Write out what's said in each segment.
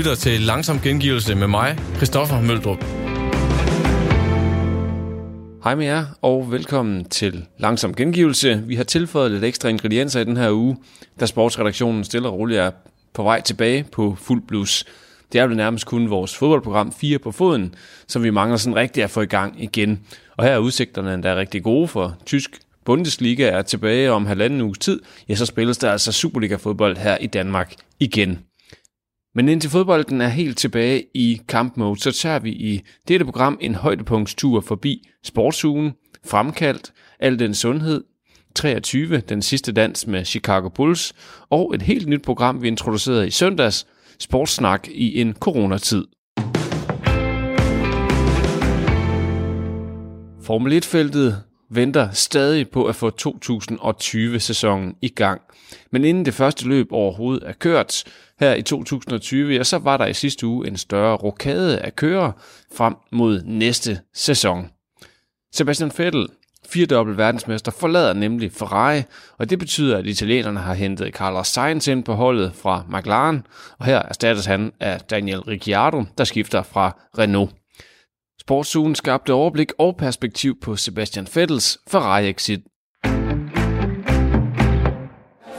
lytter til Langsom Gengivelse med mig, Christoffer Møldrup. Hej med jer, og velkommen til Langsom Gengivelse. Vi har tilføjet lidt ekstra ingredienser i den her uge, da sportsredaktionen stille og roligt er på vej tilbage på fuld blus. Det er jo nærmest kun vores fodboldprogram 4 på foden, som vi mangler sådan rigtig at få i gang igen. Og her er udsigterne endda rigtig gode for tysk Bundesliga er tilbage om halvanden uges tid, ja, så spilles der altså Superliga-fodbold her i Danmark igen. Men indtil fodbolden er helt tilbage i kampmode, så tager vi i dette program en højdepunktstur forbi sportsugen, fremkaldt, al den sundhed, 23, den sidste dans med Chicago Bulls, og et helt nyt program, vi introducerede i søndags, sportssnak i en coronatid. Formel 1-feltet venter stadig på at få 2020-sæsonen i gang. Men inden det første løb overhovedet er kørt her i 2020, ja, så var der i sidste uge en større rokade af kører frem mod næste sæson. Sebastian Vettel, firedobbelt verdensmester, forlader nemlig Ferrari, og det betyder, at italienerne har hentet Carlos Sainz ind på holdet fra McLaren, og her erstattes han af Daniel Ricciardo, der skifter fra Renault. Sportsugen skabte overblik og perspektiv på Sebastian Vettels Ferrari-exit.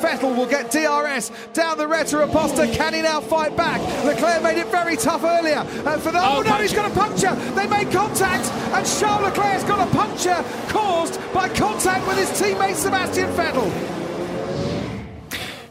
Vettel will get DRS down the Retta Aposta. Can he now fight back? Leclerc made it very tough earlier. And for the, oh, oh no, he's got a puncture. They made contact, and Charles Leclerc's got a puncture caused by contact with his teammate Sebastian Vettel.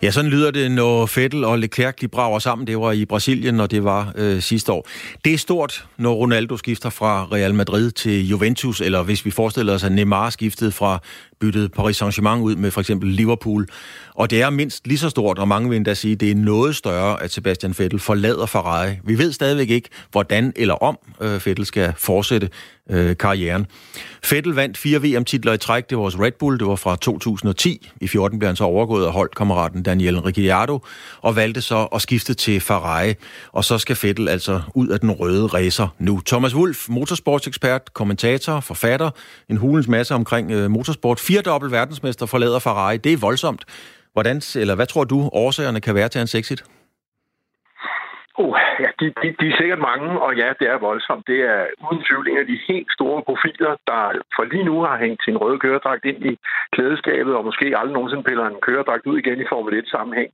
Ja, sådan lyder det, når Fettel og Leclerc de brager sammen. Det var i Brasilien, og det var øh, sidste år. Det er stort, når Ronaldo skifter fra Real Madrid til Juventus, eller hvis vi forestiller os, at Neymar skiftede fra byttet Paris Saint-Germain ud med for eksempel Liverpool. Og det er mindst lige så stort, og mange vil endda sige, at det er noget større, at Sebastian Vettel forlader Ferrari. Vi ved stadigvæk ikke, hvordan eller om øh, Vettel skal fortsætte øh, karrieren. Vettel vandt fire VM-titler i træk. Det var hos Red Bull. Det var fra 2010. I 14 blev han så overgået af holdkammeraten Daniel Ricciardo, og valgte så at skifte til Ferrari. Og så skal Vettel altså ud af den røde racer nu. Thomas Wolf, motorsportsekspert, kommentator, forfatter, en hulens masse omkring øh, motorsport. Firedobbelt verdensmester forlader Ferrari. Det er voldsomt. Hvordan, eller hvad tror du, årsagerne kan være til hans exit? Oh, ja, de, de, de er sikkert mange, og ja, det er voldsomt. Det er uden tvivl en af de helt store profiler, der for lige nu har hængt sin røde køredragt ind i klædeskabet, og måske aldrig nogensinde piller en køredragt ud igen i Formel 1-sammenhæng.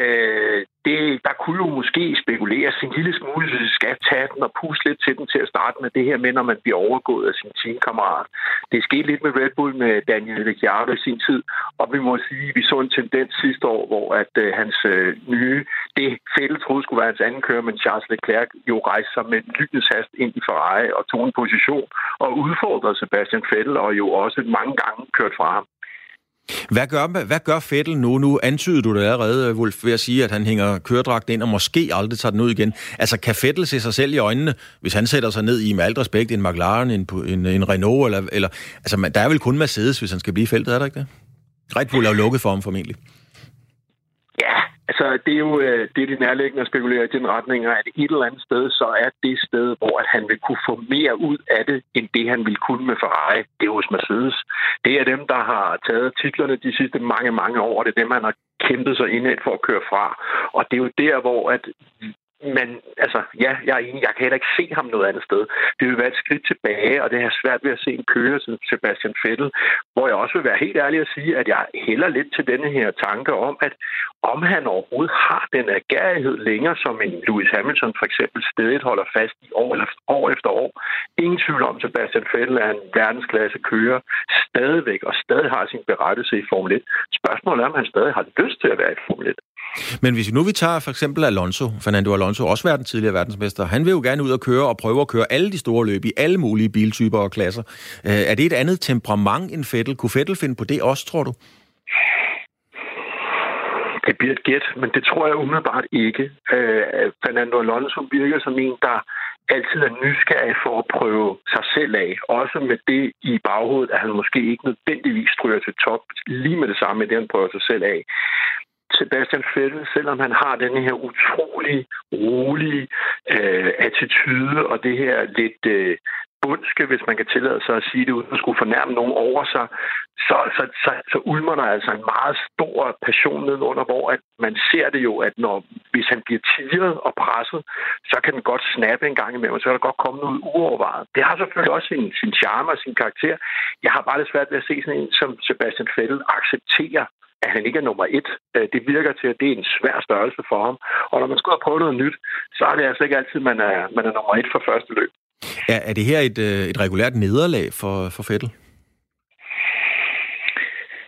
Øh, det, der kunne jo måske spekuleres en lille smule, hvis vi skal tage den og puste lidt til den til at starte med det her med, når man bliver overgået af sin teamkammerat. Det skete lidt med Red Bull med Daniel Ricciardo i sin tid, og vi må sige, at vi så en tendens sidste år, hvor at øh, hans øh, nye, det fælles troede skulle være hans anden kører, men Charles Leclerc jo rejste sig med lynets hast ind i Ferrari og tog en position og udfordrede Sebastian Vettel og jo også mange gange kørt fra ham. Hvad gør, hvad gør Fettel nu? Nu antyder du det allerede, Wolf, ved at sige, at han hænger køredragten ind og måske aldrig tager den ud igen. Altså, kan Fettel se sig selv i øjnene, hvis han sætter sig ned i, med alt respekt, en McLaren, en, en, en Renault, eller, eller... Altså, der er vel kun Mercedes, hvis han skal blive i feltet, er der ikke det? Red Bull er jo lukket for ham, formentlig. Altså, det er jo øh, det er det nærliggende at spekulere i den retning, at et eller andet sted, så er det sted, hvor at han vil kunne få mere ud af det, end det han ville kunne med Ferrari. Det er hos Mercedes. Det er dem, der har taget titlerne de sidste mange, mange år. Det er dem, han har kæmpet sig ind for at køre fra. Og det er jo der, hvor at men altså, ja, jeg er enig. Jeg kan heller ikke se ham noget andet sted. Det vil være et skridt tilbage, og det er svært ved at se en kører som Sebastian Vettel, hvor jeg også vil være helt ærlig at sige, at jeg hælder lidt til denne her tanke om, at om han overhovedet har den agerighed længere, som en Lewis Hamilton for eksempel stedet holder fast i år, eller år efter år. Ingen tvivl om, Sebastian Vettel er en verdensklasse kører stadigvæk, og stadig har sin berettelse i Formel 1. Spørgsmålet er, om han stadig har lyst til at være i Formel 1. Men hvis nu vi tager for eksempel Alonso, Fernando Alonso, også været tidligere verdensmester, han vil jo gerne ud og køre og prøve at køre alle de store løb i alle mulige biltyper og klasser. Øh, er det et andet temperament end Fettel? Kunne Fettel finde på det også, tror du? Det bliver et gæt, men det tror jeg umiddelbart ikke. Øh, Fernando Alonso virker som en, der altid er nysgerrig for at prøve sig selv af. Også med det i baghovedet, at han måske ikke nødvendigvis stryger til top lige med det samme, med det han prøver sig selv af. Sebastian Vettel, selvom han har den her utrolig rolige øh, attitude og det her lidt, øh, bundske, hvis man kan tillade sig at sige det, uden at skulle fornærme nogen over sig, så, så, så, så ulmer der altså en meget stor passion nedenunder, hvor at man ser det jo, at når, hvis han bliver tiret og presset, så kan den godt snappe en gang imellem, så kan der godt komme noget uovervejet. Det har selvfølgelig også sin, sin charme og sin karakter. Jeg har bare lidt svært ved at se sådan en som Sebastian Vettel accepterer at han ikke er nummer et. Øh, det virker til, at det er en svær størrelse for ham. Og når man skal ud og prøve noget nyt, så er det altså ikke altid, man er, man er nummer et for første løb. Er, er det her et, øh, et regulært nederlag for, for Fettel?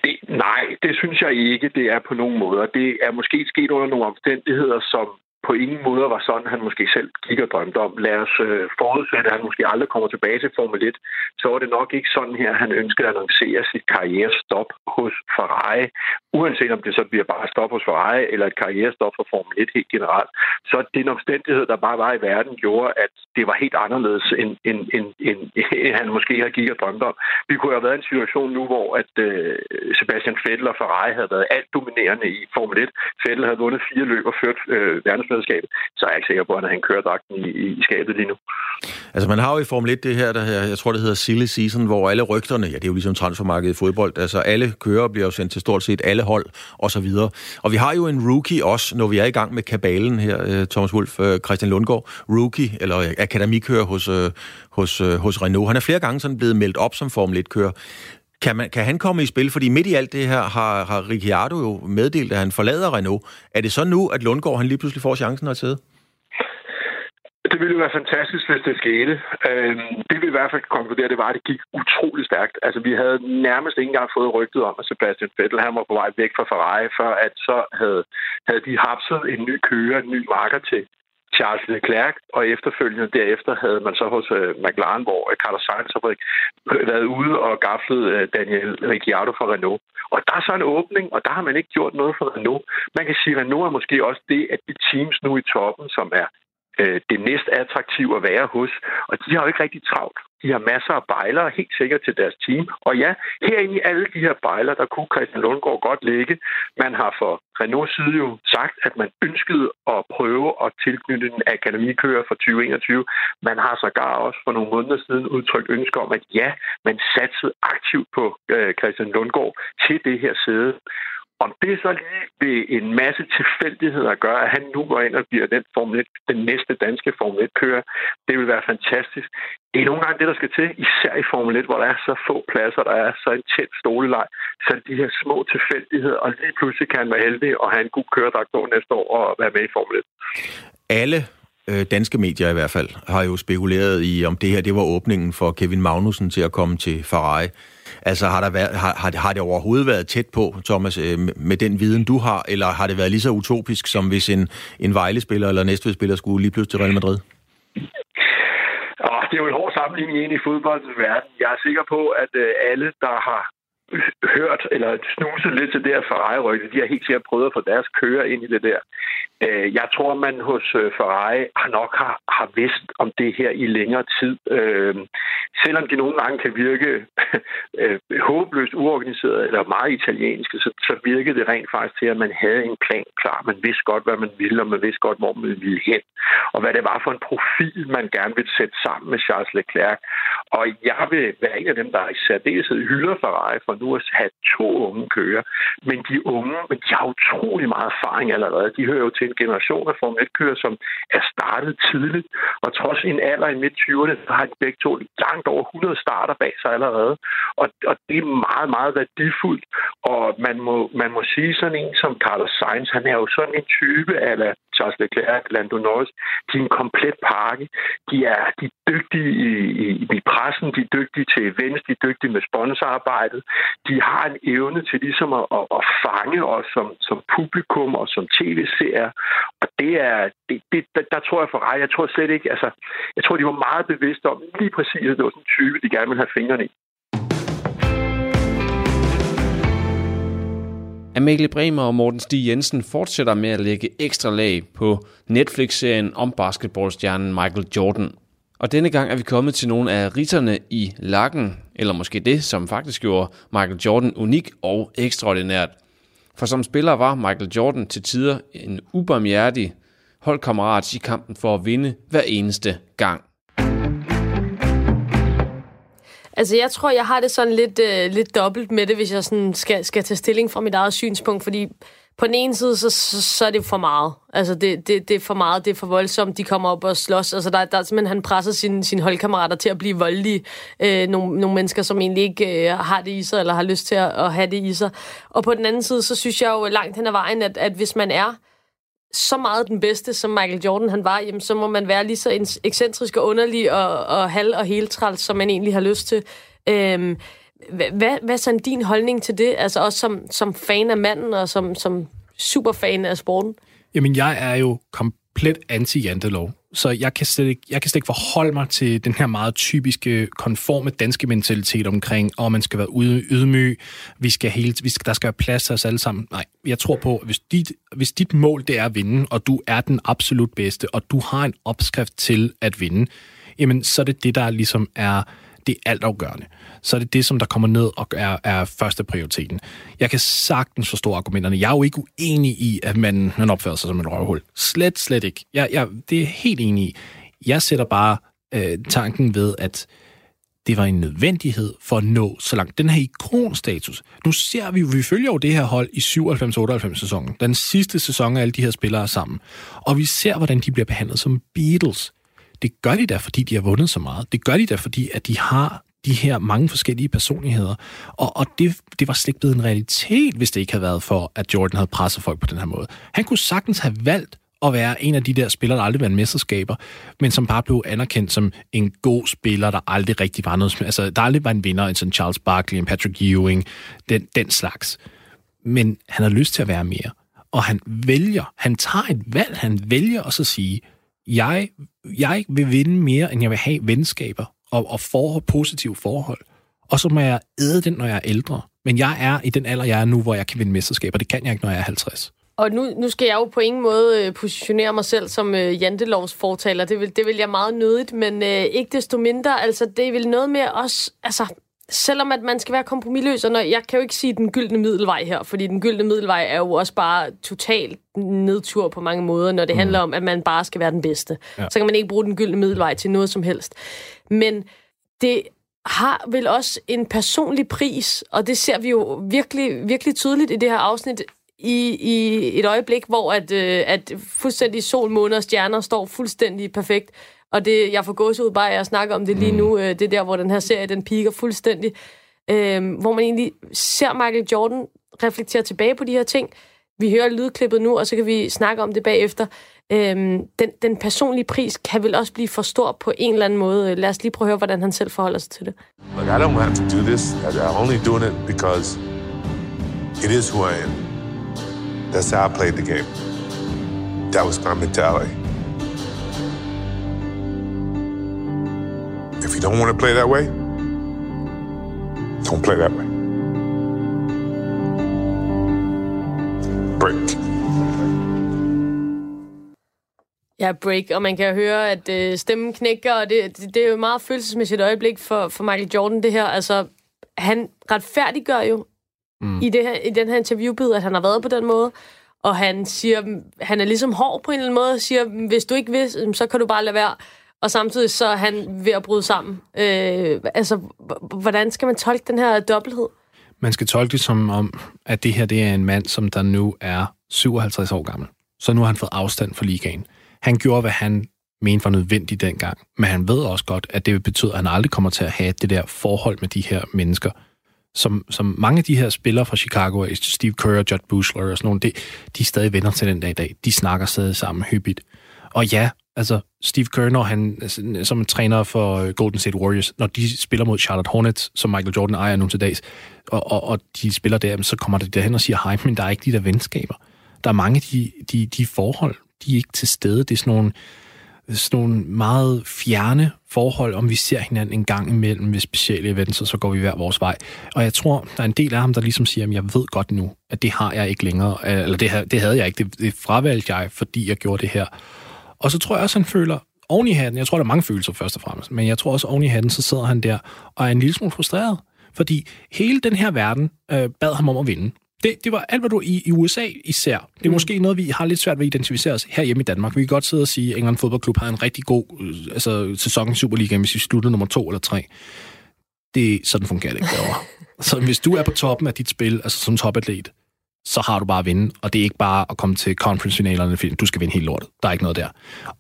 Det, nej, det synes jeg ikke, det er på nogen måder. Det er måske sket under nogle omstændigheder, som på ingen måde var sådan, han måske selv gik og drømte om. Lad os øh, forudsætte, at han måske aldrig kommer tilbage til Formel 1. Så var det nok ikke sådan her, han ønskede at annoncere sit karrierestop hos Ferrari. Uanset om det så bliver bare stop hos Ferrari, eller et karrierestop for Formel 1 helt generelt. Så den omstændighed, der bare var i verden, gjorde, at det var helt anderledes, end, end, end, end, end han måske havde gik og drømt om. Vi kunne have været i en situation nu, hvor at øh, Sebastian Vettel og Ferrari havde været alt dominerende i Formel 1. Vettel havde vundet fire løb og ført øh, verdens verdensmesterskabet, så er jeg ikke sikker på, at han kører dragten i, i skabet lige nu. Altså man har jo i Formel 1 det her, der her, jeg tror det hedder silly season, hvor alle rygterne, ja det er jo ligesom transfermarkedet i fodbold, altså alle kører bliver jo sendt til stort set alle hold og så videre. Og vi har jo en rookie også, når vi er i gang med kabalen her, øh, Thomas Wolf, øh, Christian Lundgaard, rookie eller øh, akademikører hos, hos, hos Renault. Han er flere gange sådan blevet meldt op som Formel 1-kører. Kan, man, kan han komme i spil? Fordi midt i alt det her har, har Ricciardo jo meddelt, at han forlader Renault. Er det så nu, at Lundgaard han lige pludselig får chancen at sidde? Det ville jo være fantastisk, hvis det skete. Øhm, det vi i hvert fald konkludere, det var, at det gik utrolig stærkt. Altså, vi havde nærmest ikke engang fået rygtet om, at Sebastian Vettel han var på vej væk fra Ferrari, før at så havde, havde de hapset en ny kører, en ny marker til, Charles Leclerc, og efterfølgende derefter havde man så hos øh, McLaren, hvor øh, Carlos Sainz har været ude og gafflet øh, Daniel Ricciardo fra Renault. Og der er så en åbning, og der har man ikke gjort noget for Renault. Man kan sige, at Renault er måske også det, at de teams nu i toppen, som er øh, det næst attraktive at være hos. Og de har jo ikke rigtig travlt. De har masser af bejlere, helt sikkert til deres team. Og ja, herinde i alle de her bejlere, der kunne Christian Lundgaard godt ligge. Man har for Renault side jo sagt, at man ønskede at prøve at tilknytte en akademikører for 2021. Man har sågar også for nogle måneder siden udtrykt ønske om, at ja, man satsede aktivt på øh, Christian Lundgaard til det her sæde. Om det så lige ved en masse tilfældigheder gør, at han nu går ind og bliver den, Formel 1, den næste danske Formel 1-kører, det vil være fantastisk. Det er nogle gange det, der skal til, især i Formel 1, hvor der er så få pladser, der er så en tæt stoleleg. Så de her små tilfældigheder, og lige pludselig kan han være heldig og have en god køredragt på næste år og være med i Formel 1. Alle øh, danske medier i hvert fald har jo spekuleret i, om det her det var åbningen for Kevin Magnussen til at komme til Ferrari. Altså har, der været, har, har, har det overhovedet været tæt på, Thomas, øh, med den viden, du har, eller har det været lige så utopisk, som hvis en, en Vejle-spiller eller Næstved-spiller skulle lige pludselig til Real Madrid? Oh, det er jo en hård sammenligning ind i fodboldens verden. Jeg er sikker på, at øh, alle, der har hørt eller snuset lidt til det her Ferrari-rygte. De har helt sikkert prøvet at få deres kører ind i det der. Øh, jeg tror, man hos øh, Ferrari nok har, har vidst om det her i længere tid. Øh, selvom de nogle gange kan virke øh, håbløst uorganiseret eller meget italienske, så, så virkede det rent faktisk til, at man havde en plan klar. Man vidste godt, hvad man ville, og man vidste godt, hvor man ville hen. Og hvad det var for en profil, man gerne ville sætte sammen med Charles Leclerc. Og jeg vil være en af dem, der i særdeleshed hylder Ferrari for nu at have to unge kører. Men de unge, men de har utrolig meget erfaring allerede. De hører jo til en generation af Formel 1-kører, som er startet tidligt. Og trods en alder i midt-20'erne, så har de begge to langt over 100 starter bag sig allerede. Og, og det er meget, meget værdifuldt. Og man må, man må sige sådan en som Carlos Sainz, han er jo sådan en type af Charles Leclerc, Lando Norris, de er en komplet pakke. De er, de er dygtige i, i, i pressen, de er dygtige til events, de er dygtige med sponsorarbejdet. De har en evne til ligesom at, at, at fange os som, som publikum og som tv-seere. Og det er, det, det, der, der tror jeg for ret, Jeg tror slet ikke, altså, jeg tror, de var meget bevidste om lige præcis, at det var sådan en type, de gerne ville have fingrene i. Amalie Bremer og Morten Stig Jensen fortsætter med at lægge ekstra lag på Netflix-serien om basketballstjernen Michael Jordan. Og denne gang er vi kommet til nogle af ritterne i lakken, eller måske det, som faktisk gjorde Michael Jordan unik og ekstraordinært. For som spiller var Michael Jordan til tider en ubarmhjertig holdkammerat i kampen for at vinde hver eneste gang. Altså, jeg tror, jeg har det sådan lidt, øh, lidt dobbelt med det, hvis jeg sådan skal, skal tage stilling fra mit eget synspunkt, fordi på den ene side, så, så, så er det for meget. Altså, det, det, det er for meget, det er for voldsomt, de kommer op og slås. Altså, der, der er simpelthen, han presser sine sin holdkammerater til at blive voldelige. Øh, nogle, nogle mennesker, som egentlig ikke øh, har det i sig, eller har lyst til at, at have det i sig. Og på den anden side, så synes jeg jo langt hen ad vejen, at, at hvis man er så meget den bedste, som Michael Jordan han var, jamen, så må man være lige så ekscentrisk og underlig og, og halv og heltræls, som man egentlig har lyst til. Øhm, hvad, hvad er sådan din holdning til det? Altså også som, som fan af manden og som, som superfan af sporten? Jamen, jeg er jo komplet anti-jantelov. Så jeg kan, slet ikke, jeg kan slet ikke forholde mig til den her meget typiske, konforme danske mentalitet omkring, om man skal være ude, ydmyg, vi skal hele, vi skal, der skal være plads til os alle sammen. Nej, jeg tror på, at hvis dit, hvis dit mål det er at vinde, og du er den absolut bedste, og du har en opskrift til at vinde, jamen så er det det, der ligesom er det altafgørende. Så er det det, som der kommer ned og er, er første prioriteten. Jeg kan sagtens forstå argumenterne. Jeg er jo ikke uenig i, at man, man opfører sig som en røvhul. Slet, slet ikke. Jeg, jeg, det er helt enig i. Jeg sætter bare øh, tanken ved, at det var en nødvendighed for at nå så langt. Den her ikonstatus. Nu ser vi vi følger jo det her hold i 97-98 sæsonen. Den sidste sæson af alle de her spillere sammen. Og vi ser, hvordan de bliver behandlet som Beatles. Det gør de da, fordi de har vundet så meget. Det gør de da, fordi at de har de her mange forskellige personligheder. Og, og det, det var slet ikke blevet en realitet, hvis det ikke havde været for, at Jordan havde presset folk på den her måde. Han kunne sagtens have valgt at være en af de der spillere, der aldrig vandt mesterskaber, men som bare blev anerkendt som en god spiller, der aldrig rigtig var noget... Altså, der aldrig var en vinder, en sådan Charles Barkley, en Patrick Ewing, den, den slags. Men han har lyst til at være mere. Og han vælger, han tager et valg, han vælger at så sige, jeg, jeg vil vinde mere, end jeg vil have venskaber og, og forhold, positive forhold. Og så må jeg æde den, når jeg er ældre. Men jeg er i den alder, jeg er nu, hvor jeg kan vinde mesterskaber. Det kan jeg ikke, når jeg er 50. Og nu, nu skal jeg jo på ingen måde øh, positionere mig selv som øh, jantelovs fortaler. Det vil, det vil jeg meget nødigt, men øh, ikke desto mindre, altså det vil noget med os, altså selvom at man skal være kompromilløs, og når, jeg kan jo ikke sige den gyldne middelvej her, fordi den gyldne middelvej er jo også bare totalt nedtur på mange måder, når det mm. handler om, at man bare skal være den bedste. Ja. Så kan man ikke bruge den gyldne middelvej til noget som helst. Men det har vel også en personlig pris, og det ser vi jo virkelig, virkelig tydeligt i det her afsnit, i, i et øjeblik, hvor at, øh, at fuldstændig sol, måne og stjerner står fuldstændig perfekt. Og det, jeg får gås ud bare at snakke om det lige mm. nu. Øh, det er der, hvor den her serie, den piker fuldstændig. Øh, hvor man egentlig ser Michael Jordan reflektere tilbage på de her ting. Vi hører lydklippet nu, og så kan vi snakke om det bagefter. Øhm, den, den personlige pris kan vel også blive for stor på en eller anden måde. Lad os lige prøve at høre, hvordan han selv forholder sig til det. Look, I don't have to do this. I'm only doing it because it is who I am. That's how I played the game. That was my mentality. If you don't want to play that way, don't play that way. Break. Ja, break, og man kan høre, at øh, stemmen knækker, og det, det, det er jo et meget følelsesmæssigt øjeblik for, for Michael Jordan, det her. Altså, han retfærdiggør jo mm. i, det her, i den her interviewbid, at han har været på den måde, og han siger, han er ligesom hård på en eller anden måde, og siger, hvis du ikke vil, så kan du bare lade være. Og samtidig så er han ved at bryde sammen. Øh, altså, hvordan skal man tolke den her dobbelthed? Man skal tolke det som om, at det her det er en mand, som der nu er 57 år gammel. Så nu har han fået afstand fra ligaen. Han gjorde, hvad han mente var nødvendigt dengang, men han ved også godt, at det betyder, at han aldrig kommer til at have det der forhold med de her mennesker. Som, som mange af de her spillere fra Chicago, Steve Kerr og Judd Bushler og sådan nogle, det, de er stadig venner til den dag i dag. De snakker stadig sammen hyppigt. Og ja, altså Steve Kerr, når han altså, som træner for øh, Golden State Warriors, når de spiller mod Charlotte Hornets, som Michael Jordan ejer nu til dags, og, og, og de spiller der, så kommer det derhen og siger hej, men der er ikke de der venskaber. Der er mange af de, de, de forhold, de er ikke til stede. Det er sådan nogle, sådan nogle meget fjerne forhold, om vi ser hinanden en gang imellem ved specielle events, og så går vi hver vores vej. Og jeg tror, der er en del af ham, der ligesom siger, at jeg ved godt nu, at det har jeg ikke længere, eller det, det havde jeg ikke, det, det fravalgte jeg, fordi jeg gjorde det her. Og så tror jeg også, han føler, oven i hatten, jeg tror, der er mange følelser først og fremmest, men jeg tror også, oven i hatten, så sidder han der og er en lille smule frustreret. Fordi hele den her verden øh, bad ham om at vinde. Det, det var alt, hvad du i, i USA især. Det er mm. måske noget, vi har lidt svært ved at identificere os her hjemme i Danmark. Vi kan godt sidde og sige, at England Fodboldklub havde en rigtig god øh, altså, sæson i Superligaen, hvis vi sluttede nummer to eller tre. Det, sådan fungerer det ikke derovre. så hvis du er på toppen af dit spil, altså som topatlet, så har du bare at vinde, og det er ikke bare at komme til conference-finalerne, fordi du skal vinde helt lortet. Der er ikke noget der.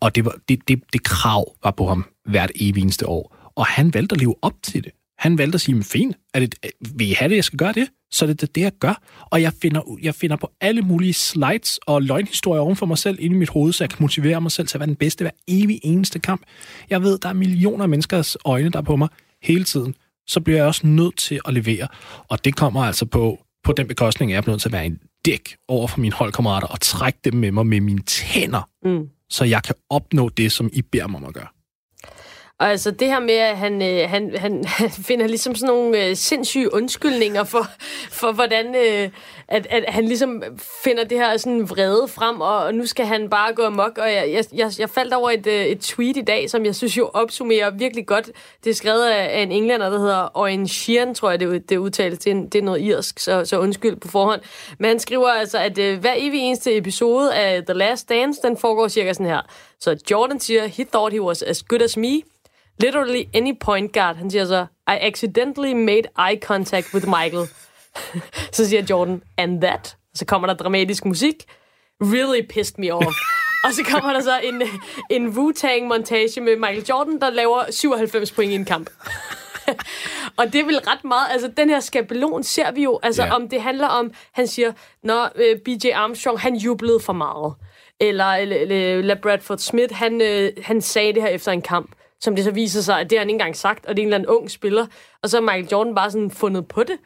Og det, var, det, det, det krav var på ham hvert evig eneste år, og han valgte at leve op til det. Han valgte at sige, men fint, er det, vil I have det, jeg skal gøre det? Så er det det, det jeg gør. Og jeg finder, jeg finder på alle mulige slides og løgnhistorier oven for mig selv inde i mit hoved, så jeg kan motivere mig selv til at være den bedste hver evig eneste kamp. Jeg ved, der er millioner af menneskers øjne, der er på mig hele tiden. Så bliver jeg også nødt til at levere. Og det kommer altså på, på den bekostning, at jeg er nødt til at være en dæk over for mine holdkammerater og trække dem med mig med mine tænder, mm. så jeg kan opnå det, som I beder mig om at gøre. Og altså det her med, at han, øh, han, han, han finder ligesom sådan nogle øh, sindssyge undskyldninger for, for hvordan øh, at, at han ligesom finder det her sådan vrede frem, og, og nu skal han bare gå amok. Og jeg, jeg, jeg, jeg faldt over et, øh, et tweet i dag, som jeg synes jo opsummerer virkelig godt. Det er skrevet af, af en englænder, der hedder Owen Sheeran, tror jeg, det, det udtales. Det, er, det er noget irsk, så, så undskyld på forhånd. Men han skriver altså, at øh, hver evig eneste episode af The Last Dance, den foregår cirka sådan her. Så Jordan siger, he thought he was as good as me, Literally any point guard. Han siger så, I accidentally made eye contact with Michael. så siger Jordan, and that. Så kommer der dramatisk musik. Really pissed me off. og så kommer der så en, en Wu-Tang-montage med Michael Jordan, der laver 97 point i en kamp. og det vel ret meget, altså den her skabelon ser vi jo, altså yeah. om det handler om, han siger, når øh, BJ Armstrong, han jublede for meget. Eller, eller, eller Bradford Smith, han, uh, han sagde det her efter en kamp som det så viser sig, at det har han ikke engang sagt, og det er en eller anden ung spiller, og så har Michael Jordan bare sådan fundet på det.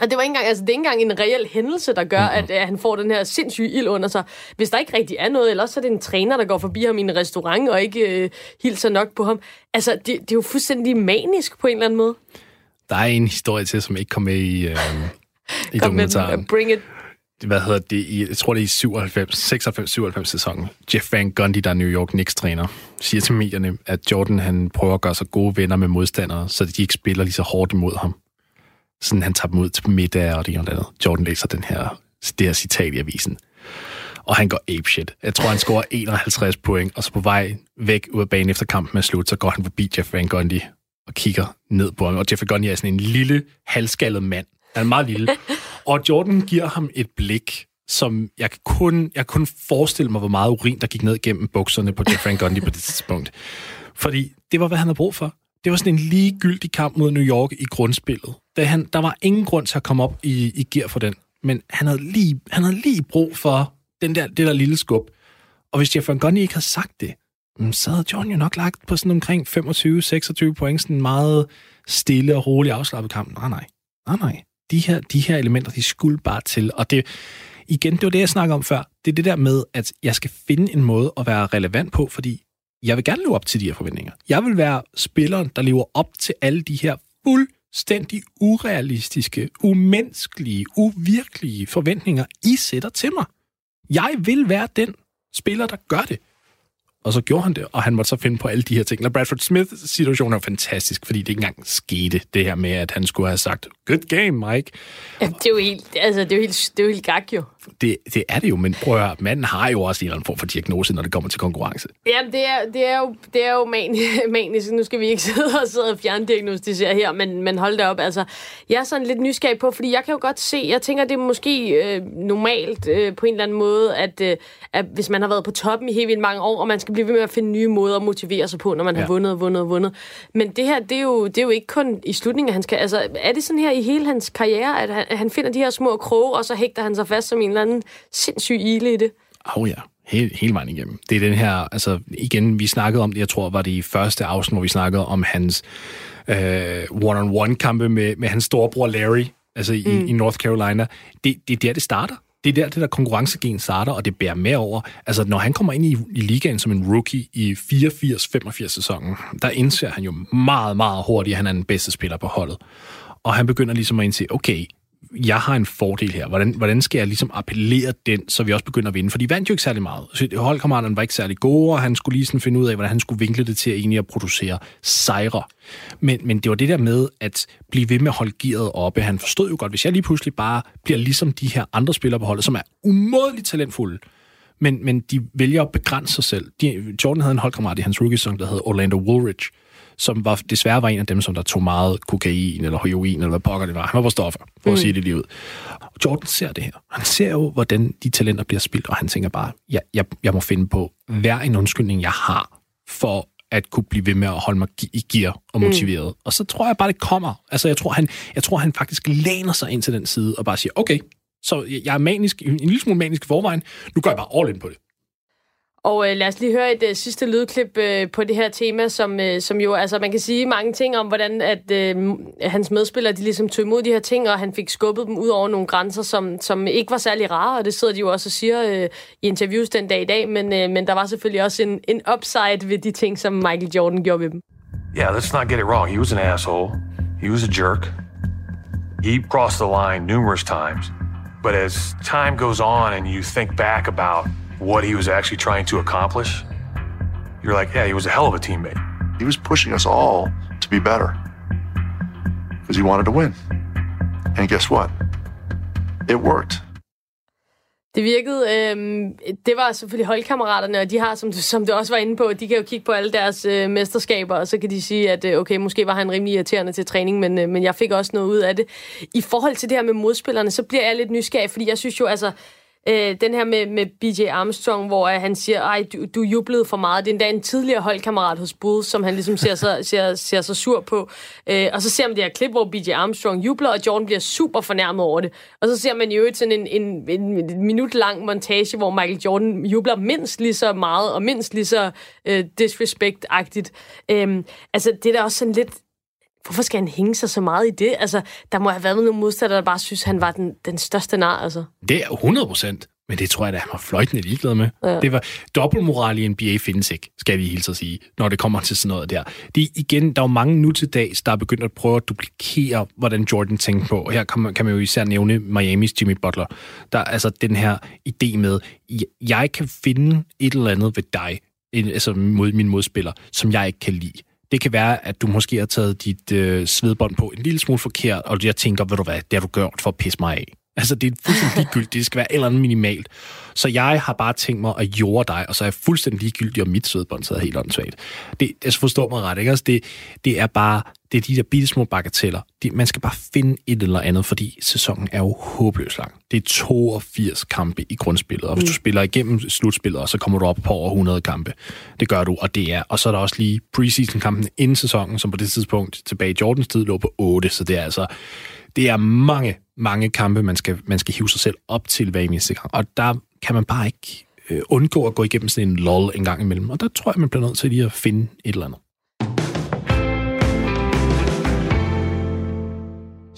Og det var ikke engang, altså det er ikke engang en reel hændelse, der gør, mm-hmm. at, at han får den her sindssyge ild under sig. Hvis der ikke rigtig er noget, eller så er det en træner, der går forbi ham i en restaurant og ikke øh, hilser nok på ham. Altså, det, det er jo fuldstændig manisk på en eller anden måde. Der er en historie til, som ikke kom med i, øh, i Kom dokumentaren. Med, bring it hvad hedder det, i, jeg tror det er i 97, 96-97 sæsonen, Jeff Van Gundy, der er New York Knicks-træner, siger til medierne, at Jordan han prøver at gøre sig gode venner med modstandere, så de ikke spiller lige så hårdt imod ham. Sådan han tager dem ud til middag og det og andet. Jordan læser den her, det her citat i avisen. Og han går apeshit. Jeg tror, han scorer 51 point, og så på vej væk ud af banen efter kampen er slut, så går han forbi Jeff Van Gundy og kigger ned på ham. Og Jeff Van Gundy er sådan en lille, halvskaldet mand. Han er meget lille. Og Jordan giver ham et blik, som jeg kun, jeg kun forestille mig, hvor meget urin, der gik ned gennem bukserne på Jeff Gundy på det tidspunkt. Fordi det var, hvad han havde brug for. Det var sådan en ligegyldig kamp mod New York i grundspillet. Da han, der var ingen grund til at komme op i, i gear for den. Men han havde lige, han havde lige brug for den der, det der lille skub. Og hvis Jeff Van Gundy ikke havde sagt det, mm, så havde John jo nok lagt på sådan omkring 25-26 point, sådan en meget stille og rolig afslappet kamp. Nej, nej. Nej, nej de her, de her elementer, de skulle bare til. Og det, igen, det var det, jeg snakkede om før. Det er det der med, at jeg skal finde en måde at være relevant på, fordi jeg vil gerne leve op til de her forventninger. Jeg vil være spilleren, der lever op til alle de her fuldstændig urealistiske, umenneskelige, uvirkelige forventninger, I sætter til mig. Jeg vil være den spiller, der gør det. Og så gjorde han det, og han måtte så finde på alle de her ting. Og Bradford Smiths situation er fantastisk, fordi det ikke engang skete, det her med, at han skulle have sagt, good game, Mike. Ja, det er jo helt, altså, det er jo helt, det er jo helt gak, jo. Det, det er det jo, men prøv at høre, manden har jo også en eller anden form for diagnose, når det kommer til konkurrence. Ja, det er, det er jo, det er jo manisk. Nu skal vi ikke sidde og sidde og fjerndiagnostisere her, men, men hold da op. Altså, jeg er sådan lidt nysgerrig på, fordi jeg kan jo godt se, jeg tænker, det er måske øh, normalt øh, på en eller anden måde, at, øh, at hvis man har været på toppen i helt vildt mange år, og man skal blive ved med at finde nye måder at motivere sig på, når man ja. har vundet og vundet og vundet. Men det her, det er, jo, det er jo ikke kun i slutningen af hans. Altså, er det sådan her i hele hans karriere, at han, at han finder de her små kroge, og så hægter han sig fast som en eller anden sindssyg ile i det? Åh oh, ja, hele, hele vejen igennem. Det er den her, altså igen, vi snakkede om det, jeg tror var det i første afsnit, hvor vi snakkede om hans øh, one-on-one-kampe med, med hans storebror Larry, altså i, mm. i North Carolina. Det, det er der, det starter det er der, det der konkurrencegen starter, og det bærer med over. Altså, når han kommer ind i, i ligaen som en rookie i 84-85 sæsonen, der indser han jo meget, meget hurtigt, at han er den bedste spiller på holdet. Og han begynder ligesom at indse, okay, jeg har en fordel her. Hvordan, hvordan skal jeg ligesom appellere den, så vi også begynder at vinde? For de vandt jo ikke særlig meget. Så holdkammeraterne var ikke særlig gode, og han skulle lige sådan finde ud af, hvordan han skulle vinkle det til at egentlig at producere sejre. Men, men det var det der med at blive ved med at holde gearet oppe. Han forstod jo godt, hvis jeg lige pludselig bare bliver ligesom de her andre spillere på holdet, som er umådeligt talentfulde, men, men de vælger at begrænse sig selv. De, Jordan havde en holdkammerat i hans rookie-sæson, der hed Orlando Woolridge, som var, desværre var en af dem, som der tog meget kokain eller heroin, eller hvad pokker det var. Han var på stoffer, for mm. at sige det lige ud. Jordan ser det her. Han ser jo, hvordan de talenter bliver spildt, og han tænker bare, jeg, jeg, jeg må finde på hver en undskyldning, jeg har, for at kunne blive ved med at holde mig i gear og motiveret. Mm. Og så tror jeg bare, det kommer. Altså, jeg tror, han, jeg tror, han faktisk læner sig ind til den side og bare siger, okay, så jeg er manisk, en lille smule manisk i forvejen, nu går jeg bare all in på det. Og øh, lad os lige høre et øh, sidste lydklip øh, på det her tema, som, øh, som jo, altså man kan sige mange ting om, hvordan at øh, hans medspillere, de ligesom tog imod de her ting, og han fik skubbet dem ud over nogle grænser, som, som ikke var særlig rare, og det sidder de jo også og siger øh, i interviews den dag i dag, men, øh, men der var selvfølgelig også en, en upside ved de ting, som Michael Jordan gjorde ved dem. Yeah, let's not get it wrong. He was an asshole. He was a jerk. He crossed the line numerous times. But as time goes on and you think back about what he was actually trying to accomplish, you're like, yeah, he was a hell of a teammate. He was pushing us all to be better because he wanted to win. And guess what? It worked. Det virkede, øh, det var selvfølgelig holdkammeraterne, og de har, som du, som du også var inde på, de kan jo kigge på alle deres øh, mesterskaber, og så kan de sige, at øh, okay, måske var han rimelig irriterende til træning, men, øh, men jeg fik også noget ud af det. I forhold til det her med modspillerne, så bliver jeg lidt nysgerrig, fordi jeg synes jo, altså, øh, den her med, med BJ Armstrong, hvor øh, han siger, ej, du, du jublede for meget. Det er endda en tidligere holdkammerat hos Bulls, som han ligesom ser så, ser, ser så sur på. Øh, og så ser man det her klip, hvor BJ Armstrong jubler, og Jordan bliver super fornærmet over det. Og så ser man jo sådan en, en, en, en minut lang montage, hvor Michael Jordan jubler mindst lige så meget, og mindst lige så øh, disrespect-agtigt. Øh, altså, det er da også sådan lidt hvorfor skal han hænge sig så meget i det? Altså, der må have været nogle modstandere, der bare synes, han var den, den største nar, altså. Det er 100 procent. Men det tror jeg, at han var fløjtende ligeglad med. Ja. Det var dobbeltmoral i NBA findes ikke, skal vi hilse at sige, når det kommer til sådan noget der. Det igen, der er jo mange nu til dags, der er begyndt at prøve at duplikere, hvordan Jordan tænkte på. Her kan man, kan man jo især nævne Miamis Jimmy Butler. Der er altså den her idé med, jeg kan finde et eller andet ved dig, altså mod min modspiller, som jeg ikke kan lide. Det kan være, at du måske har taget dit øh, svedbånd på en lille smule forkert, og jeg tænker, ved du hvad, det har du gjort for at pisse mig af. Altså, det er fuldstændig ligegyldigt. Det skal være et eller andet minimalt. Så jeg har bare tænkt mig at jorde dig, og så er jeg fuldstændig ligegyldig, om mit sødbånd sidder helt åndssvagt. Det, altså, forstår mig ret, ikke? Altså, det, det er bare, det er de der bitte små bagateller. De, man skal bare finde et eller andet, fordi sæsonen er jo håbløst lang. Det er 82 kampe i grundspillet, og hvis mm. du spiller igennem slutspillet, så kommer du op på over 100 kampe. Det gør du, og det er. Og så er der også lige preseason-kampen inden sæsonen, som på det tidspunkt tilbage i Jordans tid lå på 8, så det er altså det er mange, mange kampe, man skal, man skal hive sig selv op til hver eneste gang. Og der kan man bare ikke øh, undgå at gå igennem sådan en lol en gang imellem. Og der tror jeg, man bliver nødt til lige at finde et eller andet.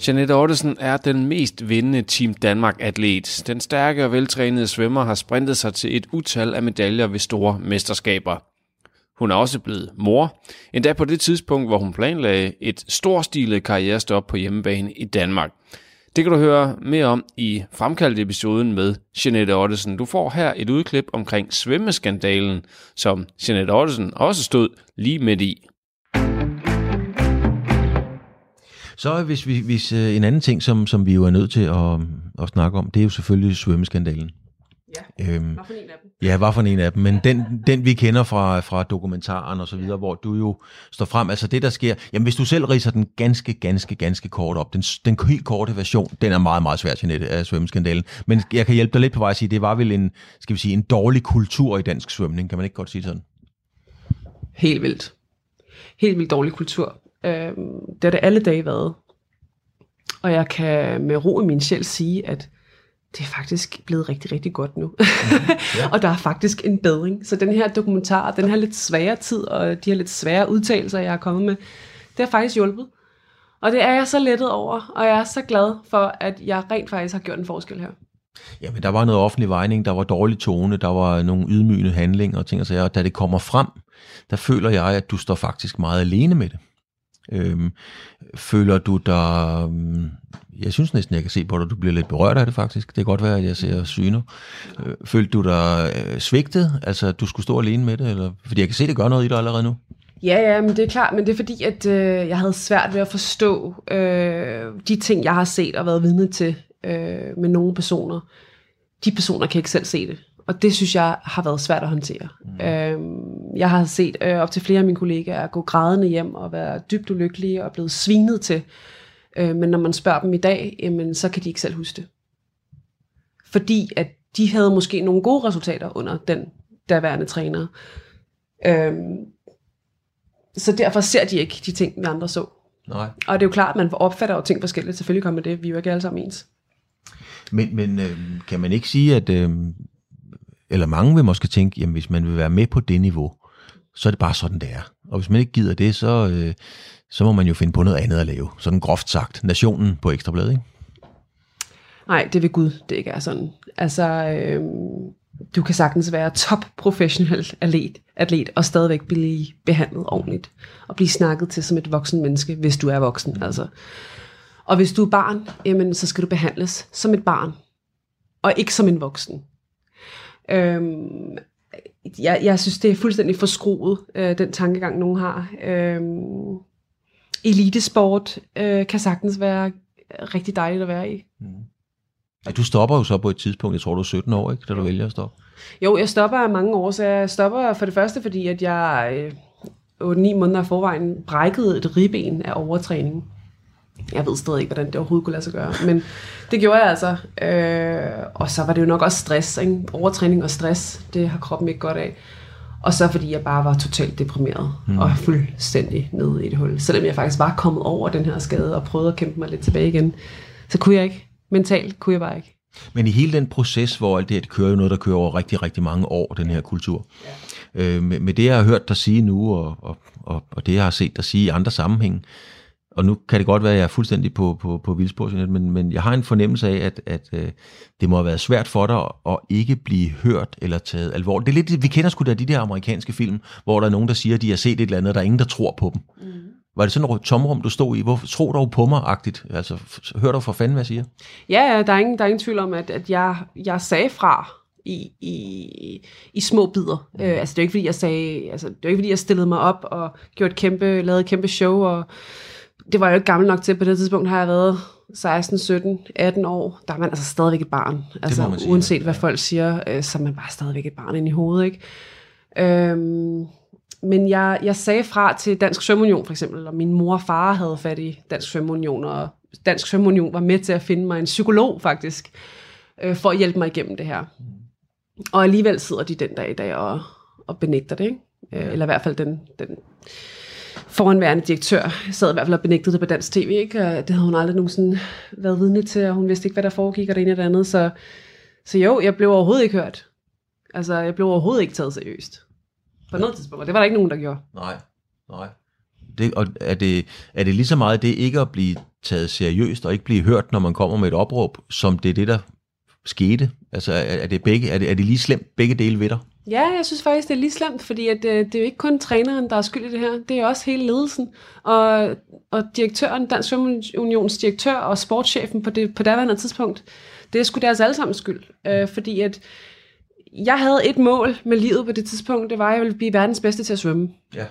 Janette Ottesen er den mest vindende Team Danmark-atlet. Den stærke og veltrænede svømmer har sprintet sig til et utal af medaljer ved store mesterskaber. Hun er også blevet mor, endda på det tidspunkt, hvor hun planlagde et storstilet karrierestop på hjemmebane i Danmark. Det kan du høre mere om i fremkaldt episoden med Jeanette Ottesen. Du får her et udklip omkring svømmeskandalen, som Jeanette Ottesen også stod lige midt i. Så hvis, vi, hvis øh, en anden ting, som, som vi jo er nødt til at, at snakke om, det er jo selvfølgelig svømmeskandalen. Ja, øhm, hvad for en af dem? Ja, hvad for en af dem. Men den, den vi kender fra, fra dokumentaren og så videre, ja. hvor du jo står frem, altså det der sker, jamen hvis du selv riser den ganske, ganske, ganske kort op, den, den helt korte version, den er meget, meget svær til net af svømmeskandalen. Men jeg kan hjælpe dig lidt på vej at sige, det var vel en, skal vi sige, en dårlig kultur i dansk svømning, kan man ikke godt sige sådan? Helt vildt. Helt vildt dårlig kultur. Øhm, det har det alle dage været. Og jeg kan med ro i min sjæl sige, at det er faktisk blevet rigtig, rigtig godt nu. Mm, ja. og der er faktisk en bedring. Så den her dokumentar, den her lidt svære tid, og de her lidt svære udtalelser, jeg har kommet med, det har faktisk hjulpet. Og det er jeg så lettet over, og jeg er så glad for, at jeg rent faktisk har gjort en forskel her. Jamen, der var noget offentlig vejning, der var dårlig tone, der var nogle ydmygende handlinger og ting og sager, og da det kommer frem, der føler jeg, at du står faktisk meget alene med det. Øhm, føler du dig... Øhm, jeg synes næsten, jeg kan se på dig, du bliver lidt berørt af det faktisk. Det kan godt være, at jeg ser syner. Øh, følte du dig øh, svigtet? Altså, at du skulle stå alene med det? Eller? Fordi jeg kan se, at det gør noget i dig allerede nu. Ja, ja, men det er klart, men det er fordi, at øh, jeg havde svært ved at forstå øh, de ting, jeg har set og været vidne til øh, med nogle personer. De personer kan ikke selv se det og det synes jeg har været svært at håndtere. Mm. Øhm, jeg har set øh, op til flere af mine kollegaer gå grædende hjem og være dybt ulykkelige og blevet svinet til. Øh, men når man spørger dem i dag, jamen, så kan de ikke selv huske det. Fordi at de havde måske nogle gode resultater under den derværende træner. Øhm, så derfor ser de ikke de ting, vi andre så. Nej. Og det er jo klart, at man opfatter jo ting forskelligt. Selvfølgelig kommer det. Vi er jo ikke alle sammen ens. Men, men øh, kan man ikke sige, at, øh, eller mange vil måske tænke, jamen hvis man vil være med på det niveau, så er det bare sådan, det er. Og hvis man ikke gider det, så, øh, så må man jo finde på noget andet at lave. Sådan groft sagt. Nationen på Ekstrabladet, ikke? Nej, det vil Gud, det ikke er sådan. Altså, øh, du kan sagtens være top professionel atlet, atlet og stadigvæk blive behandlet ordentligt. Og blive snakket til som et voksen menneske, hvis du er voksen. Altså. Og hvis du er barn, jamen, så skal du behandles som et barn. Og ikke som en voksen. Øhm, jeg, jeg synes, det er fuldstændig forskruet, øh, den tankegang, nogen har. Øhm, elitesport øh, kan sagtens være rigtig dejligt at være i. Mm. Ja, du stopper jo så på et tidspunkt, jeg tror du er 17 år, ikke, da du vælger at stoppe. Jo, jeg stopper af mange år, så jeg stopper for det første, fordi at jeg øh, 8-9 måneder i forvejen brækkede et ribben af overtræning. Jeg ved stadig ikke, hvordan det overhovedet kunne lade sig gøre, men det gjorde jeg altså. Øh, og så var det jo nok også stress, ikke? overtræning og stress, det har kroppen ikke godt af. Og så fordi jeg bare var totalt deprimeret mm. og fuldstændig nede i det hul. Selvom jeg faktisk var kommet over den her skade og prøvede at kæmpe mig lidt tilbage igen, så kunne jeg ikke. Mentalt kunne jeg bare ikke. Men i hele den proces, hvor alt det her, det kører jo noget, der kører over rigtig, rigtig mange år, den her kultur. Ja. Øh, med, med det, jeg har hørt dig sige nu, og, og, og, og det, jeg har set dig sige i andre sammenhæng, og nu kan det godt være, at jeg er fuldstændig på, på, på vildspor, men, men jeg har en fornemmelse af, at, at øh, det må have været svært for dig at ikke blive hørt eller taget alvorligt. Det er lidt, vi kender sgu da de der amerikanske film, hvor der er nogen, der siger, at de har set et eller andet, og der er ingen, der tror på dem. Mm. Var det sådan et tomrum, du stod i? Hvor tror du på mig-agtigt? Altså, hør du for fanden, hvad jeg siger? Ja, der er ingen, der er ingen tvivl om, at, at jeg, jeg sagde fra i, i, i små bidder. Mm. Øh, altså, det er ikke, fordi jeg sagde, altså, det er ikke, fordi jeg stillede mig op og gjorde et kæmpe, lavede et kæmpe show, og det var jeg jo ikke gammel nok til. På det tidspunkt har jeg været 16, 17, 18 år. Der er man altså stadigvæk et barn. Altså, sige, uanset hvad folk siger, øh, så er man bare stadigvæk et barn ind i hovedet, ikke? Øhm, men jeg, jeg sagde fra til Dansk Svømmeunion for eksempel, og min mor og far havde fat i Dansk Svømmeunion, og Dansk Svømmeunion var med til at finde mig en psykolog faktisk, øh, for at hjælpe mig igennem det her. Og alligevel sidder de den dag i dag og, og benægter det, ikke? Øh, eller i hvert fald den, den foranværende direktør sad i hvert fald og benægtede det på dansk tv, ikke? Og det havde hun aldrig nogensinde været vidne til, og hun vidste ikke, hvad der foregik, og det ene og det andet. Så, så jo, jeg blev overhovedet ikke hørt. Altså, jeg blev overhovedet ikke taget seriøst. På noget tidspunkt, og det var der ikke nogen, der gjorde. Nej, nej. Det, og er, det, er det lige så meget det ikke at blive taget seriøst og ikke blive hørt, når man kommer med et opråb, som det er det, der skete? Altså er, er, det, begge, er, det, er det lige slemt begge dele ved dig? Ja, jeg synes faktisk, det er lige slemt, fordi at, øh, det er jo ikke kun træneren, der er skyld i det her. Det er også hele ledelsen. Og, og direktøren, Dansk Unions direktør og sportschefen på det på daværende tidspunkt, det er sgu deres allesammens skyld. Øh, fordi at jeg havde et mål med livet på det tidspunkt, det var, at jeg ville blive verdens bedste til at svømme. Ja.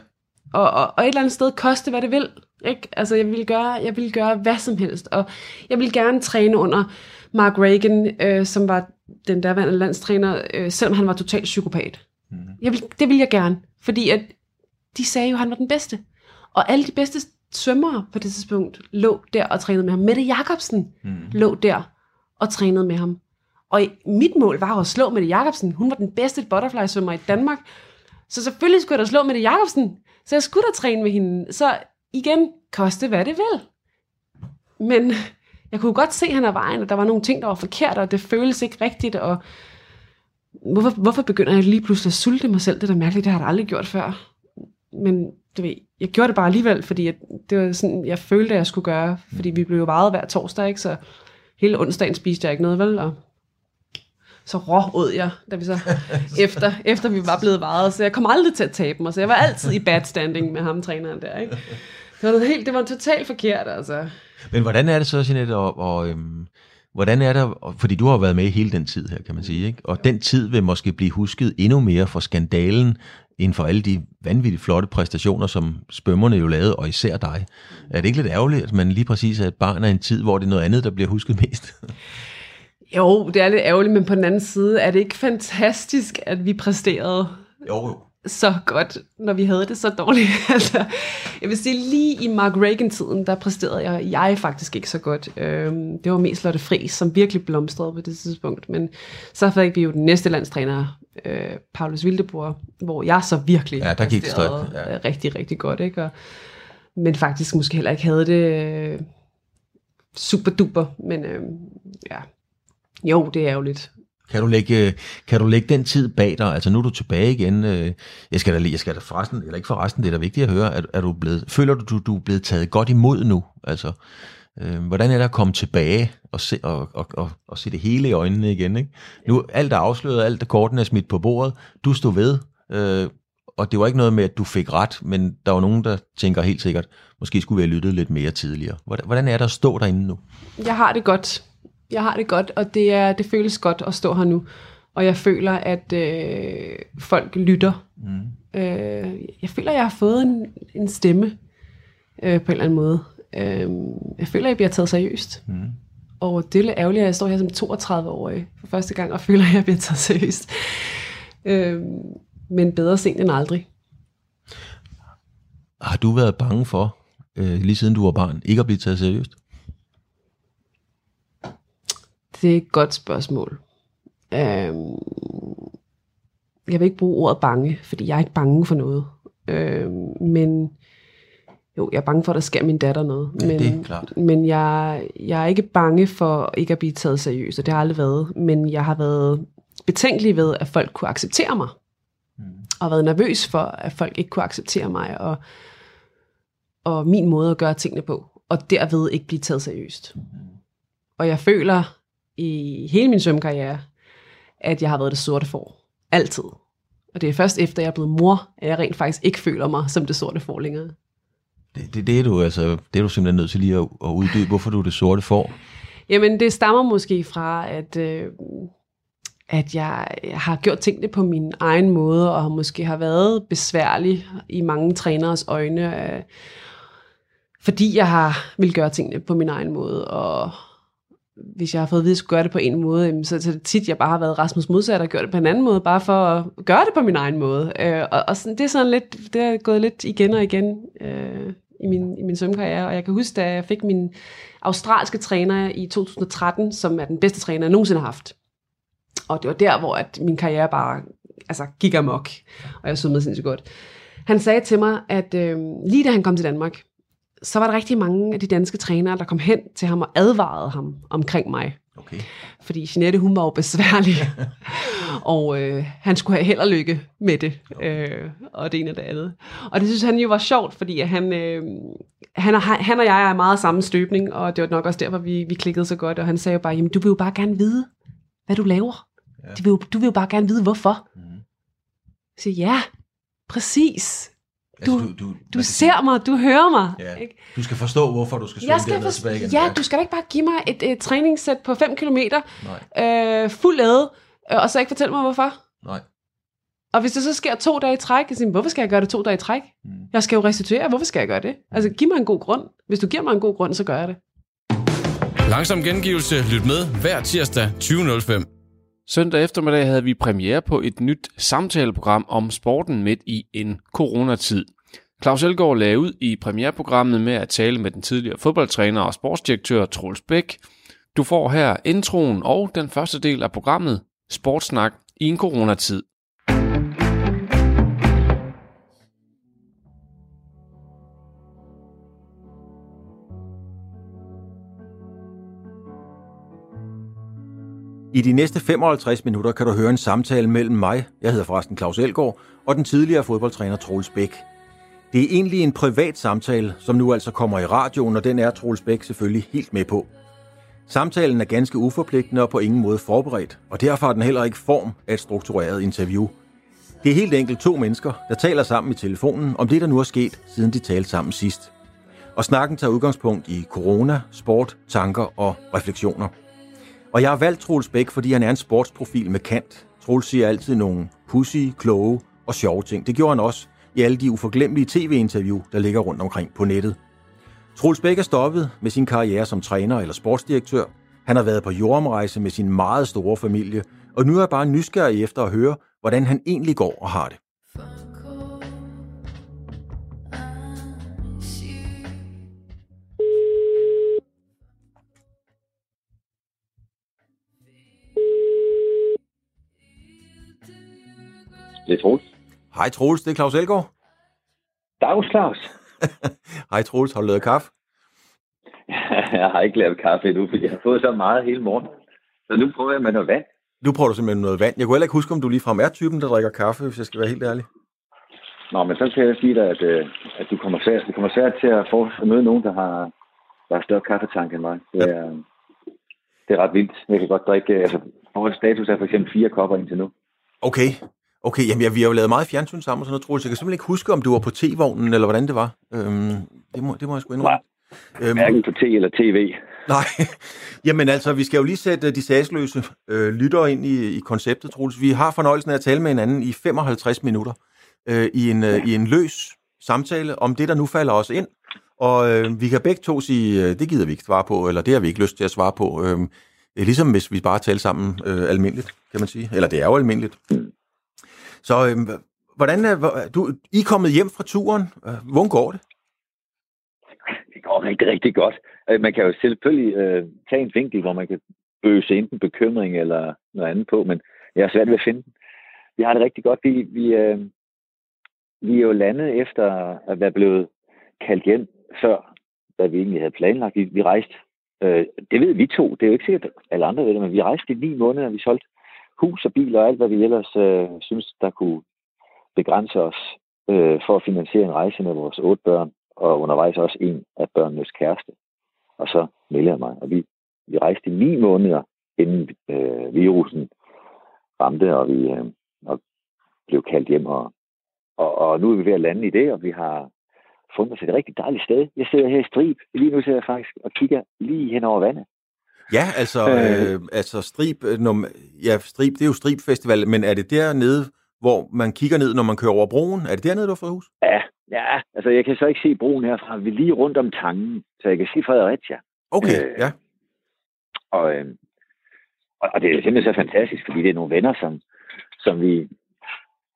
Og, og, og et eller andet sted koste, hvad det vil. Ikke? Altså, jeg ville, gøre, jeg ville gøre hvad som helst. Og jeg ville gerne træne under Mark Reagan, øh, som var den derværende landstræner, øh, selvom han var totalt psykopat. Mm. Jeg vil, det ville jeg gerne, fordi at de sagde jo, at han var den bedste. Og alle de bedste svømmere på det tidspunkt lå der og trænede med ham. Mette Jacobsen mm. lå der og trænede med ham. Og mit mål var at slå Mette Jacobsen. Hun var den bedste butterfly-svømmer i Danmark. Så selvfølgelig skulle jeg da slå Mette Jacobsen. Så jeg skulle da træne med hende. Så igen, koste hvad det vil. Men jeg kunne godt se, at han er vejen, og der var nogle ting, der var forkert, og det føles ikke rigtigt, og hvorfor, hvorfor begynder jeg lige pludselig at sulte mig selv? Det er da mærkeligt, det har jeg aldrig gjort før. Men du ved, jeg gjorde det bare alligevel, fordi jeg, det var sådan, jeg følte, at jeg skulle gøre, fordi vi blev jo vejet hver torsdag, ikke? så hele onsdagen spiste jeg ikke noget, vel? Og så råd jeg, da vi så efter, efter vi var blevet vejet, så jeg kom aldrig til at tabe mig, så jeg var altid i bad standing med ham, træneren der, ikke? Det var, noget helt, det var totalt forkert, altså. Men hvordan er det så, Jeanette, og, og øhm, hvordan er det, fordi du har været med hele den tid her, kan man sige, ikke? og den tid vil måske blive husket endnu mere for skandalen, end for alle de vanvittigt flotte præstationer, som spømmerne jo lavede, og især dig. Er det ikke lidt ærgerligt, at man lige præcis er et barn af en tid, hvor det er noget andet, der bliver husket mest? Jo, det er lidt ærgerligt, men på den anden side er det ikke fantastisk, at vi præsterede Jo, jo. Så godt, når vi havde det så dårligt. altså, jeg vil sige, lige i Mark Reagan-tiden, der præsterede jeg, jeg faktisk ikke så godt. Øhm, det var mest Lotte Friis, som virkelig blomstrede på det tidspunkt. Men så fik vi jo den næste landstræner, øh, Paulus Wildeboer, hvor jeg så virkelig Ja, der gik præsterede, stærkt, ja. øh, rigtig, rigtig godt. Ikke? Og, men faktisk måske heller ikke havde det øh, super duper. Men øh, ja, jo, det er ærgerligt. Kan du, lægge, kan du lægge den tid bag dig? Altså nu er du tilbage igen. Øh, jeg skal da, lige- jeg skal da forresten, eller ikke forresten, det er da vigtigt at høre. Er, er du blevet, føler du, du, du er blevet taget godt imod nu? Altså, øh, hvordan er det at komme tilbage og se, og, og, og, og se det hele i øjnene igen? Ikke? Nu alt er afsløret, alt er kortene er smidt på bordet. Du stod ved, øh, og det var ikke noget med, at du fik ret, men der var nogen, der tænker helt sikkert, måske skulle vi have lyttet lidt mere tidligere. Hvordan, hvordan er det at stå derinde nu? Jeg har det godt. Jeg har det godt, og det, er, det føles godt at stå her nu. Og jeg føler, at øh, folk lytter. Mm. Øh, jeg føler, at jeg har fået en, en stemme øh, på en eller anden måde. Øh, jeg føler, at jeg bliver taget seriøst. Mm. Og det er lidt ærgerligt, at jeg står her som 32-årig for første gang og føler, at jeg bliver taget seriøst. Øh, men bedre sent end aldrig. Har du været bange for, øh, lige siden du var barn, ikke at blive taget seriøst? Det er et godt spørgsmål. Øhm, jeg vil ikke bruge ordet bange, fordi jeg er ikke bange for noget. Øhm, men jo, jeg er bange for, at der sker min datter noget. Ja, men, det er klart. Men jeg, jeg er ikke bange for ikke at blive taget seriøst, og det har jeg aldrig været. Men jeg har været betænkelig ved, at folk kunne acceptere mig. Mm. Og været nervøs for, at folk ikke kunne acceptere mig, og, og min måde at gøre tingene på. Og derved ikke blive taget seriøst. Og jeg føler i hele min svømmekarriere, at jeg har været det sorte får. Altid. Og det er først efter, jeg er blevet mor, at jeg rent faktisk ikke føler mig som det sorte får længere. Det, det, det, er du, altså, det er du simpelthen nødt til lige at, at uddybe, hvorfor du er det sorte får. Jamen, det stammer måske fra, at, øh, at jeg, har gjort tingene på min egen måde, og måske har været besværlig i mange træneres øjne, øh, fordi jeg har vil gøre tingene på min egen måde, og hvis jeg har fået at vide, at jeg skulle gøre det på en måde, så, så er det tit, jeg bare har været Rasmus modsat og gjort det på en anden måde, bare for at gøre det på min egen måde. Øh, og og sådan, det er sådan lidt, det er gået lidt igen og igen øh, i min, i min svømmekarriere, og jeg kan huske, da jeg fik min australske træner i 2013, som er den bedste træner, jeg nogensinde har haft. Og det var der, hvor at min karriere bare altså, gik amok, og jeg svømmede sindssygt godt. Han sagde til mig, at øh, lige da han kom til Danmark, så var der rigtig mange af de danske trænere, der kom hen til ham og advarede ham omkring mig. Okay. Fordi Jeanette, hun var jo besværlig, og øh, han skulle have held og lykke med det, øh, og det ene og det andet. Og det synes han jo var sjovt, fordi at han, øh, han, og, han og jeg er meget samme støbning, og det var nok også derfor, vi, vi klikkede så godt, og han sagde jo bare, jamen du vil jo bare gerne vide, hvad du laver. Ja. Du, vil jo, du vil jo bare gerne vide, hvorfor. Mm. Så ja, præcis. Du, Altså, du, du, du ser mig, du hører mig. Ja. Ikke? Du skal forstå, hvorfor du skal Jeg skal for... tilbage igen. Ja, du skal da ikke bare give mig et, et træningssæt på 5 km, øh, fuld lade, øh, og så ikke fortælle mig, hvorfor. Nej. Og hvis det så sker to dage i træk, jeg siger, hvorfor skal jeg gøre det to dage i træk? Mm. Jeg skal jo restituere, hvorfor skal jeg gøre det? Altså, giv mig en god grund. Hvis du giver mig en god grund, så gør jeg det. Langsom gengivelse. Lyt med hver tirsdag 20.05. Søndag eftermiddag havde vi premiere på et nyt samtaleprogram om sporten midt i en coronatid. Claus Elgaard lagde ud i premiereprogrammet med at tale med den tidligere fodboldtræner og sportsdirektør Troels Bæk. Du får her introen og den første del af programmet, Sportsnak i en coronatid. I de næste 55 minutter kan du høre en samtale mellem mig, jeg hedder forresten Claus Elgaard, og den tidligere fodboldtræner Troels Bæk. Det er egentlig en privat samtale, som nu altså kommer i radioen, og den er Troels Bæk selvfølgelig helt med på. Samtalen er ganske uforpligtende og på ingen måde forberedt, og derfor har den heller ikke form af et struktureret interview. Det er helt enkelt to mennesker, der taler sammen i telefonen om det, der nu er sket, siden de talte sammen sidst. Og snakken tager udgangspunkt i corona, sport, tanker og refleksioner. Og jeg har valgt Troels Bæk, fordi han er en sportsprofil med kant. Troels siger altid nogle pussy, kloge og sjove ting. Det gjorde han også i alle de uforglemmelige tv-interview, der ligger rundt omkring på nettet. Troels Bæk er stoppet med sin karriere som træner eller sportsdirektør. Han har været på jordomrejse med sin meget store familie, og nu er jeg bare nysgerrig efter at høre, hvordan han egentlig går og har det. Det er Troels. Hej Troels, det er Claus Elgaard. Dags, Claus. Hej Troels, har du lavet kaffe? jeg har ikke lavet kaffe endnu, fordi jeg har fået så meget hele morgen. Så nu prøver jeg med noget vand. Nu prøver du simpelthen noget vand. Jeg kunne heller ikke huske, om du ligefrem er typen, der drikker kaffe, hvis jeg skal være helt ærlig. Nå, men så kan jeg sige dig, at, øh, at du kommer svært, du kommer svært til at få at møde nogen, der har, der har større kaffetank end mig. Det er, ja. det er ret vildt. Jeg kan godt drikke, altså, vores status er for eksempel fire kopper indtil nu. Okay, Okay, jamen ja, vi har jo lavet meget fjernsyn sammen og sådan noget, Troels. Jeg kan simpelthen ikke huske, om du var på T-vognen, eller hvordan det var. Øhm, det, må, det må jeg sgu indrømme. Nej, øhm, hverken på T eller TV. Nej, jamen altså, vi skal jo lige sætte de sagsløse øh, lyttere ind i, i konceptet, Troels. Vi har fornøjelsen af at tale med hinanden i 55 minutter øh, i, en, øh, i en løs samtale om det, der nu falder os ind. Og øh, vi kan begge to sige, øh, det gider vi ikke svare på, eller det har vi ikke lyst til at svare på. Øh, ligesom hvis vi bare taler sammen øh, almindeligt, kan man sige. Eller det er jo almindeligt. Så øhm, hvordan er, du, I er kommet hjem fra turen. Hvordan går det? Det går rigtig, rigtig godt. Øh, man kan jo selvfølgelig øh, tage en vinkel, hvor man kan bøse enten bekymring eller noget andet på, men jeg er svært ved at finde den. Vi har det rigtig godt. Vi, vi, øh, vi er jo landet efter at være blevet kaldt hjem før, hvad vi egentlig havde planlagt. Vi, vi rejste, øh, det ved vi to, det er jo ikke sikkert, at alle andre ved det, men vi rejste i ni måneder, vi solgte hus og bil og alt, hvad vi ellers øh, synes, der kunne begrænse os øh, for at finansiere en rejse med vores otte børn, og undervejs også en af børnenes kæreste. Og så melder jeg mig. Og vi, vi rejste i ni måneder, inden øh, virusen ramte, og vi øh, og blev kaldt hjem. Og, og, og nu er vi ved at lande i det, og vi har fundet os et rigtig dejligt sted. Jeg sidder her i Strib. Lige nu sidder jeg faktisk og kigger lige hen over vandet. Ja, altså, øh, øh, altså Strib, øh, når, ja, Strib, det er jo Strib Festival, men er det dernede, hvor man kigger ned, når man kører over broen? Er det dernede, du har fået hus? Ja, ja, altså jeg kan så ikke se broen herfra. Vi er lige rundt om tangen, så jeg kan se Fredericia. Okay, øh, ja. Og, øh, og det er simpelthen så fantastisk, fordi det er nogle venner, som, som vi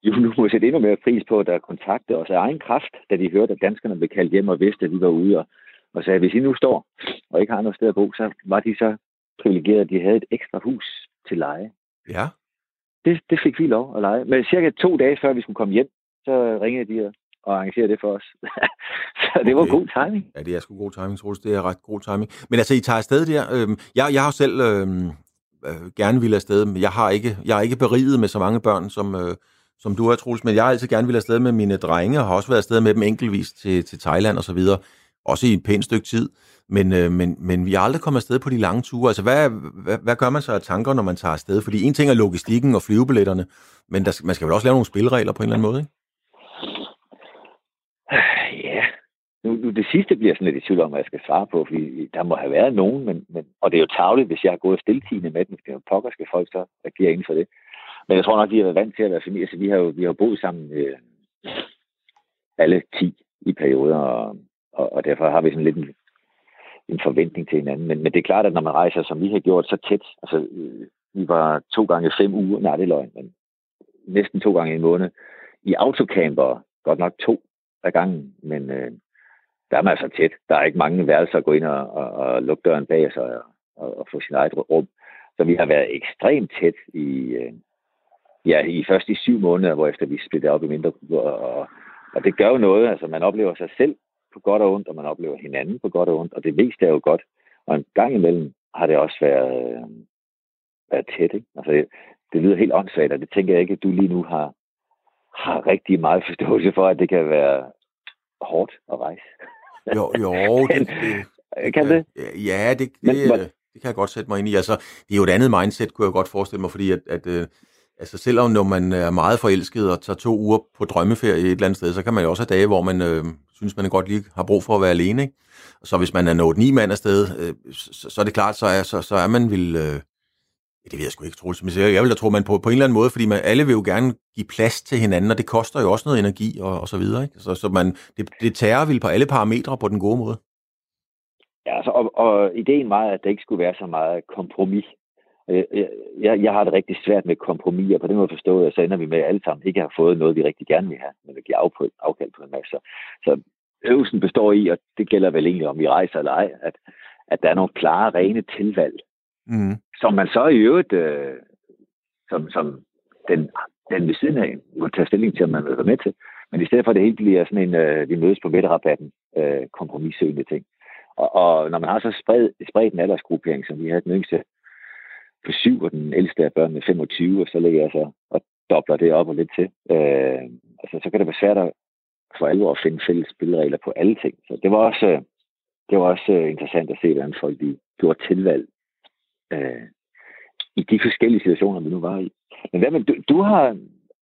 jo nu må sætte endnu mere pris på, der kontakter os af egen kraft, da de hørte, at danskerne blev kaldt hjem og vidste, at vi var ude og og sagde, hvis I nu står og ikke har noget sted at bo, så var de så privilegerede, at de havde et ekstra hus til leje. Ja. Det, det fik vi lov at lege. Men cirka to dage før vi skulle komme hjem, så ringede de og arrangerede det for os. så det var god timing. Ja, det er sgu god timing, Troels. Det er ret god timing. Men altså, I tager afsted der. Øhm, jeg, jeg har selv øhm, øh, gerne ville afsted. Men jeg har ikke, jeg er ikke beriget med så mange børn, som, øh, som du har, Troels. Men jeg har altid gerne ville afsted med mine drenge, og har også været afsted med dem enkeltvis til, til Thailand og så videre også i et pænt stykke tid. Men, øh, men, men vi er aldrig kommet afsted på de lange ture. Altså, hvad, hvad, hvad gør man så af tanker, når man tager afsted? Fordi en ting er logistikken og flyvebilletterne, men der, man skal vel også lave nogle spilleregler på en eller anden måde, ikke? Ja, nu, nu det sidste bliver sådan lidt i tvivl om, hvad jeg skal svare på, fordi der må have været nogen, men, men, og det er jo tavligt, hvis jeg har gået stiltigende med den, det er jo pokker, skal folk så agere inden for det. Men jeg tror nok, de har været vant til at være familie, så vi har jo vi har boet sammen øh, alle 10 i perioder, og og, og derfor har vi sådan lidt en, en forventning til hinanden. Men, men det er klart, at når man rejser, som vi har gjort, så tæt, altså øh, vi var to gange fem uger, nej det er løgn, men næsten to gange i en måned, i autocamper, godt nok to ad gangen, men øh, der er man altså tæt. Der er ikke mange værelser at gå ind og, og, og lukke døren bag sig og, og, og få sin eget rum. Så vi har været ekstremt tæt i, øh, ja, i først i syv måneder, hvor efter vi splittede op i mindre og, og det gør jo noget, altså man oplever sig selv på godt og ondt, og man oplever hinanden på godt og ondt, og det vigtigste er jo godt. Og en gang imellem har det også været, øh, været tæt. Ikke? Altså, det, det lyder helt åndssvagt, og det tænker jeg ikke, at du lige nu har, har rigtig meget forståelse for, at det kan være hårdt at rejse. Jo, jo. Det, det, kan det? Ja, det, det, Men, det kan jeg godt sætte mig ind i. Altså, det er jo et andet mindset, kunne jeg godt forestille mig, fordi at, at øh, altså selvom når man er meget forelsket og tager to uger på drømmeferie et eller andet sted, så kan man jo også have dage, hvor man øh, synes, man godt lige har brug for at være alene. Ikke? Så hvis man er nået ni mand afsted, øh, så, så er det klart, så er, så, så er man vil... Øh, det ved jeg sgu ikke, Troels. Men jeg vil da tro, man på, på en eller anden måde, fordi man, alle vil jo gerne give plads til hinanden, og det koster jo også noget energi og, og så videre. Ikke? Så, så man, det, det tærer vil på alle parametre på den gode måde. Ja, altså, og, og ideen var, at der ikke skulle være så meget kompromis. Jeg, jeg, jeg har det rigtig svært med kompromis, og på den måde forstået, at så ender vi med at alle sammen ikke har fået noget, vi rigtig gerne vil have, men vi giver af afkald på en masse. Så, øvelsen består i, og det gælder vel egentlig om vi rejser eller ej, at, at der er nogle klare, rene tilvalg, mm. som man så i øvrigt, øh, som, som den, den ved siden af, må tage stilling til, om man vil være med til. Men i stedet for, at det hele bliver sådan en, øh, vi mødes på midterrabatten, øh, kompromissøgende ting. Og, og når man har så spredt, spredt en aldersgruppering, som vi har den yngste på syv, og den ældste af børnene 25, og så lægger jeg så og dobler det op og lidt til. Øh, altså, så kan det være svært at for alvor at finde fælles spilleregler på alle ting. Så det var også, øh, det var også øh, interessant at se, hvordan folk de gjorde tilvalg øh, i de forskellige situationer, vi nu var i. Men hvad med, du, du har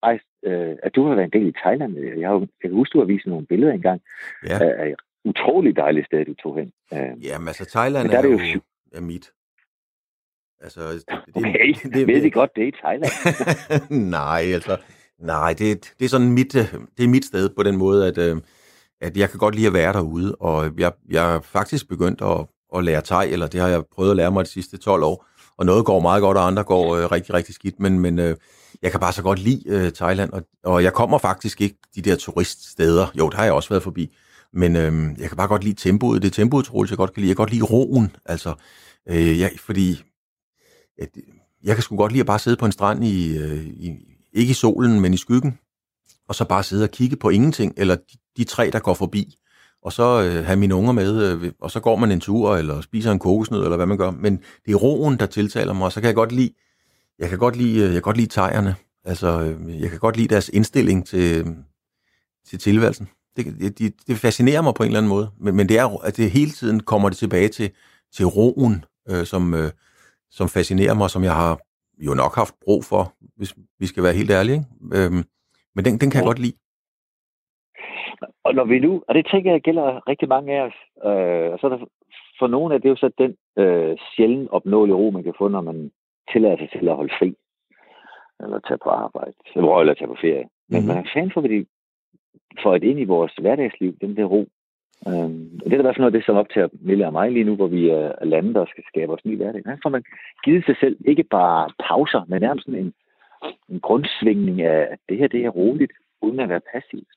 rejst, øh, at du har været en del i Thailand. Jeg, har, jeg kan huske, du har vist nogle billeder engang ja. af, et utroligt dejligt sted, du tog hen. Øh, Jamen altså, Thailand er, er, jo, jo er mit. Altså, det, okay, det, det, ved de godt, det er i Thailand? nej, altså, nej, det, det er sådan mit, det er mit sted på den måde, at, øh, at jeg kan godt lide at være derude, og jeg, jeg er faktisk begyndt at, at lære thai, eller det har jeg prøvet at lære mig de sidste 12 år, og noget går meget godt, og andre går øh, rigtig, rigtig skidt, men, men øh, jeg kan bare så godt lide øh, Thailand, og, og jeg kommer faktisk ikke de der turiststeder, jo, der har jeg også været forbi, men øh, jeg kan bare godt lide tempoet, det tempoet, Troels, jeg godt kan lide, jeg kan godt lide roen, altså, øh, jeg, fordi at, øh, jeg kan sgu godt lide at bare sidde på en strand i, øh, i, ikke i solen, men i skyggen, og så bare sidde og kigge på ingenting, eller de, de tre, der går forbi, og så øh, have mine unger med, øh, og så går man en tur, eller spiser en kokosnød, eller hvad man gør. Men det er roen, der tiltaler mig, og så kan jeg godt lide, jeg kan godt lide, øh, jeg kan godt lide tegerne. Altså, øh, jeg kan godt lide deres indstilling til, til tilværelsen. Det, det, det fascinerer mig på en eller anden måde, men, men det er, at det hele tiden kommer det tilbage til, til roen, øh, som, øh, som fascinerer mig, som jeg har jo nok haft brug for, hvis vi skal være helt ærlige. Ikke? Øhm, men den, den kan jeg godt lide. Og når vi nu, og det tænker jeg gælder rigtig mange af os, øh, og så er der, for nogle af det er jo så den øh, sjældent opnåelige ro, man kan få, når man tillader sig til at holde fri, eller tage på arbejde, eller tage på ferie. Men mm-hmm. man er fan for, at for et ind i vores hverdagsliv, den der ro. Øhm, det er i hvert fald noget af det, som optager Mille og mig lige nu, hvor vi er landet der skal skabe os ny hverdag. Der får man givet sig selv ikke bare pauser, men nærmest sådan en, en grundsvingning af, at det her det er roligt, uden at være passivt.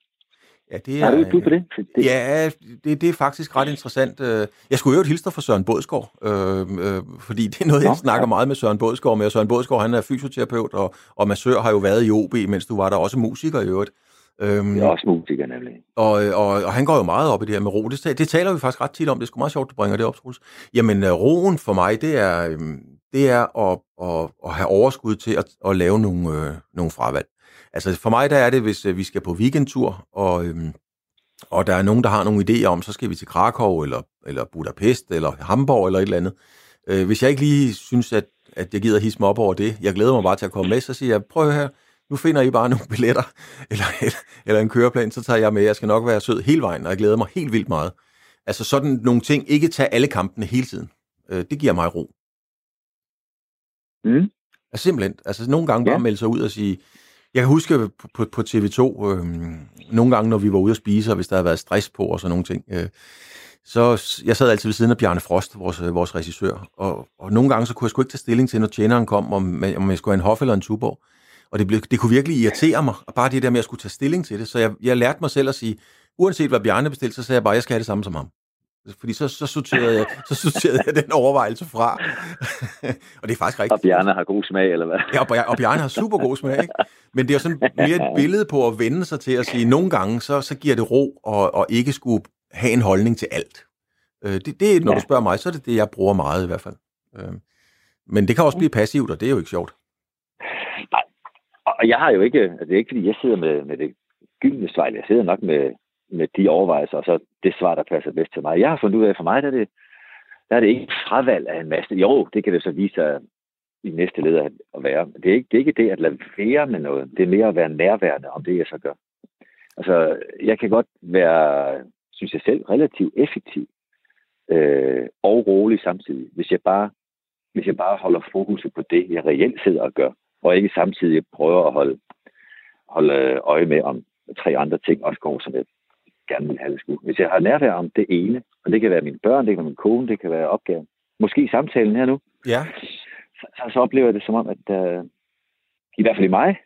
Ja, det er, Har du et på det? det? Ja, det, det er faktisk ret interessant. Øh, jeg skulle jo hilse for Søren Bådsgaard, øh, øh, fordi det er noget, jeg Nå, snakker ja. meget med Søren Bådsgaard med. Søren Bådsgaard, han er fysioterapeut, og, og massør har jo været i OB, mens du var der også musiker i øvrigt. Øhm, jeg er også musiker, nemlig. Og, og, og han går jo meget op i det her med ro. Det, det taler vi faktisk ret tit om. Det er sgu meget sjovt, du bringer det op, Troels. Jamen, øh, roen for mig, det er, øhm, det er at, at, at have overskud til at, at lave nogle, øh, nogle fravalg. Altså for mig der er det, hvis øh, vi skal på weekendtur, og, øhm, og der er nogen, der har nogle idéer om, så skal vi til Krakow, eller, eller Budapest, eller Hamburg, eller et eller andet. Øh, hvis jeg ikke lige synes, at, at jeg gider hisse mig op over det, jeg glæder mig bare til at komme med, så siger jeg, prøv her, nu finder I bare nogle billetter, eller, eller, eller en køreplan, så tager jeg med. Jeg skal nok være sød hele vejen, og jeg glæder mig helt vildt meget. Altså sådan nogle ting, ikke tage alle kampene hele tiden. Øh, det giver mig ro. Mm. Altså simpelthen. Altså nogle gange ja. bare melde sig ud og sige, jeg kan huske på, på, på TV2, øh, nogle gange, når vi var ude at spise, og hvis der havde været stress på og sådan nogle ting, øh, så jeg sad altid ved siden af Bjarne Frost, vores, øh, vores regissør, og, og nogle gange så kunne jeg sgu ikke tage stilling til, når tjeneren kom, om, om jeg skulle have en hof eller en tuborg. Og det, blev, det kunne virkelig irritere mig, og bare det der med, at jeg skulle tage stilling til det. Så jeg, jeg lærte mig selv at sige, uanset hvad Bjarne bestilte, så sagde jeg bare, at jeg skal have det samme som ham. Fordi så, så, sorterede, jeg, så sorterede jeg den overvejelse fra. og det er faktisk rigtigt. Og Bjarne har god smag, eller hvad? Ja, og, og Bjarne har super god smag, ikke? Men det er sådan mere et billede på at vende sig til at sige, at nogle gange, så, så giver det ro, og, og ikke skulle have en holdning til alt. Øh, det, det, når ja. du spørger mig, så er det det, jeg bruger meget i hvert fald. Øh, men det kan også blive passivt, og det er jo ikke sjovt. Og jeg har jo ikke, altså det er ikke fordi, jeg sidder med, med det gyldne svejl, jeg sidder nok med, med de overvejelser, og så det svar, der passer bedst til mig. Jeg har fundet ud af, for mig der er det, der er det ikke fravalg af en masse. Jo, det kan det så vise sig i næste led at være. Det er, ikke, det er ikke det at lade være med noget. Det er mere at være nærværende om det, jeg så gør. Altså, jeg kan godt være, synes jeg selv, relativt effektiv øh, og rolig samtidig, hvis jeg bare hvis jeg bare holder fokuset på det, jeg reelt sidder og gør og ikke samtidig prøver at holde, holde øje med, om tre andre ting også går som et. gerne vil have det. Hvis jeg har nærvær om det ene, og det kan være mine børn, det kan være min kone, det kan være opgaven, måske samtalen her nu, Ja. så, så, så oplever jeg det som om, at uh, i hvert fald i mig,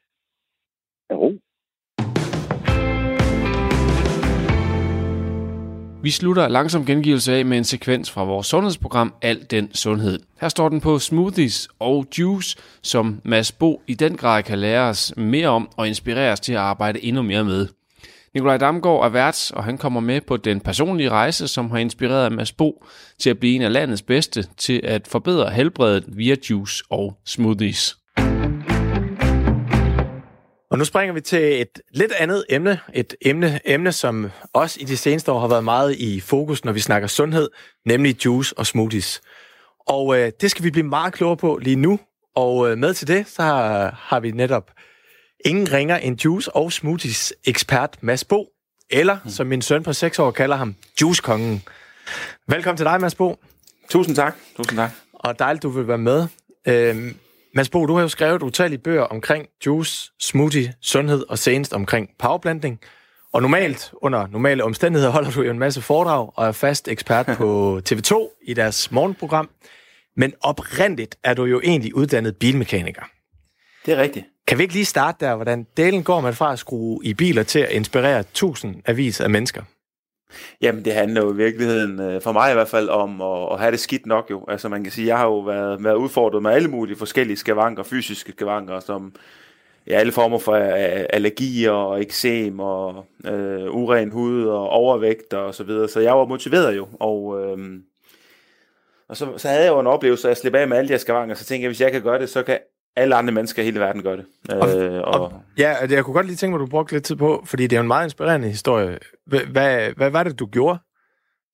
er ro. Vi slutter langsom gengivelse af med en sekvens fra vores sundhedsprogram Al den Sundhed. Her står den på smoothies og juice, som Mads Bo i den grad kan lære os mere om og inspirere os til at arbejde endnu mere med. Nikolaj Damgaard er vært, og han kommer med på den personlige rejse, som har inspireret Mads Bo til at blive en af landets bedste til at forbedre helbredet via juice og smoothies. Og nu springer vi til et lidt andet emne. Et emne, emne, som også i de seneste år har været meget i fokus, når vi snakker sundhed, nemlig juice og smoothies. Og øh, det skal vi blive meget klogere på lige nu. Og øh, med til det, så har, har vi netop ingen ringer end juice og smoothies ekspert Mads Bo, eller som min søn på 6 år kalder ham, juicekongen. Velkommen til dig, Mads Bo. Tusind tak. Tusind tak. Og dejligt, du vil være med. Øhm, Mads Bo, du har jo skrevet utallige bøger omkring juice, smoothie, sundhed og senest omkring powerblanding. Og normalt, under normale omstændigheder, holder du jo en masse foredrag og er fast ekspert på TV2 i deres morgenprogram. Men oprindeligt er du jo egentlig uddannet bilmekaniker. Det er rigtigt. Kan vi ikke lige starte der, hvordan delen går man fra at skrue i biler til at inspirere tusind avis af mennesker? Jamen, det handler jo i virkeligheden, øh, for mig i hvert fald, om at, at have det skidt nok jo. Altså man kan sige, jeg har jo været, været udfordret med alle mulige forskellige skavanker, fysiske skavanker, som ja, alle former for øh, allergier og eksem og øh, uren hud og overvægt og så videre. Så jeg var motiveret jo, og, øh, og så, så havde jeg jo en oplevelse at at slippe af med alle de her skavanker, så tænkte jeg, hvis jeg kan gøre det, så kan alle andre mennesker i hele verden gøre det. Og, øh, og, og, ja, det- jeg kunne godt lige tænke mig, at du brugte lidt tid på, fordi det er en meget inspirerende historie. Hvad, hvad var det, du gjorde,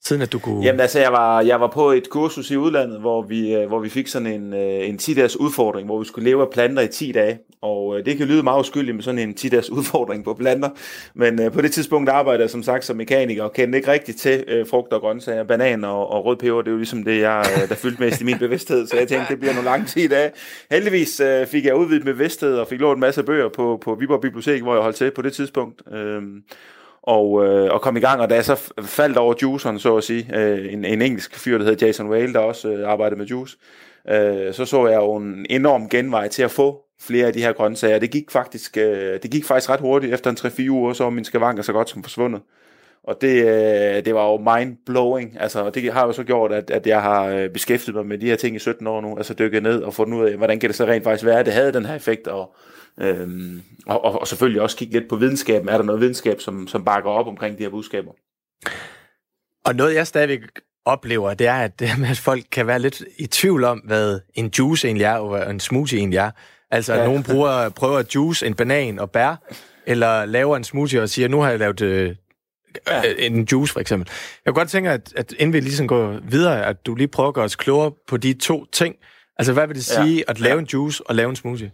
siden at du kunne... Jamen altså, jeg var, jeg var på et kursus i udlandet, hvor vi, øh, hvor vi fik sådan en, øh, en 10-dages udfordring, hvor vi skulle leve af planter i 10 dage. Og øh, det kan lyde meget uskyldigt med sådan en 10-dages udfordring på planter. Men på det tidspunkt arbejdede jeg som sagt som mekaniker og kendte ikke rigtigt til øh, frugt og grøntsager, banan og, og rød peber. Det er jo ligesom det, jeg, der fyldte mest i min bevidsthed. Så jeg tænkte, det bliver nogle lange 10 dage. Heldigvis øh, fik jeg udvidet med bevidsthed og fik lånt en masse bøger på, på Viborg Bibliotek, hvor jeg holdt til på det tidspunkt. Øh, og, øh, og kom i gang, og da jeg så faldt over juiceren, så at sige, øh, en, en engelsk fyr, der hedder Jason Whale, der også øh, arbejdede med juice, øh, så så jeg jo en enorm genvej til at få flere af de her grøntsager. Det gik faktisk, øh, det gik faktisk ret hurtigt. Efter en 3-4 uger, så var min skavanker så godt som forsvundet. Og det, øh, det var jo mind-blowing. Altså, det har jo så gjort, at, at jeg har øh, beskæftiget mig med de her ting i 17 år nu. Altså dykket ned og fundet ud af, hvordan kan det så rent faktisk være, at det havde den her effekt. Og, øhm, og, og, og selvfølgelig også kigge lidt på videnskaben. Er der noget videnskab, som, som bakker op omkring de her budskaber? Og noget, jeg stadigvæk oplever, det er, at, at folk kan være lidt i tvivl om, hvad en juice egentlig er, og hvad en smoothie egentlig er. Altså, Ja. nogen bruger, prøver at juice en banan og bær, eller laver en smoothie og siger, nu har jeg lavet øh, ja. en juice, for eksempel. Jeg kunne godt tænke, at, at inden vi ligesom går videre, at du lige prøver at gøre os klogere på de to ting. Altså, hvad vil det Ja. sige at lave Ja. en juice og lave en smoothie?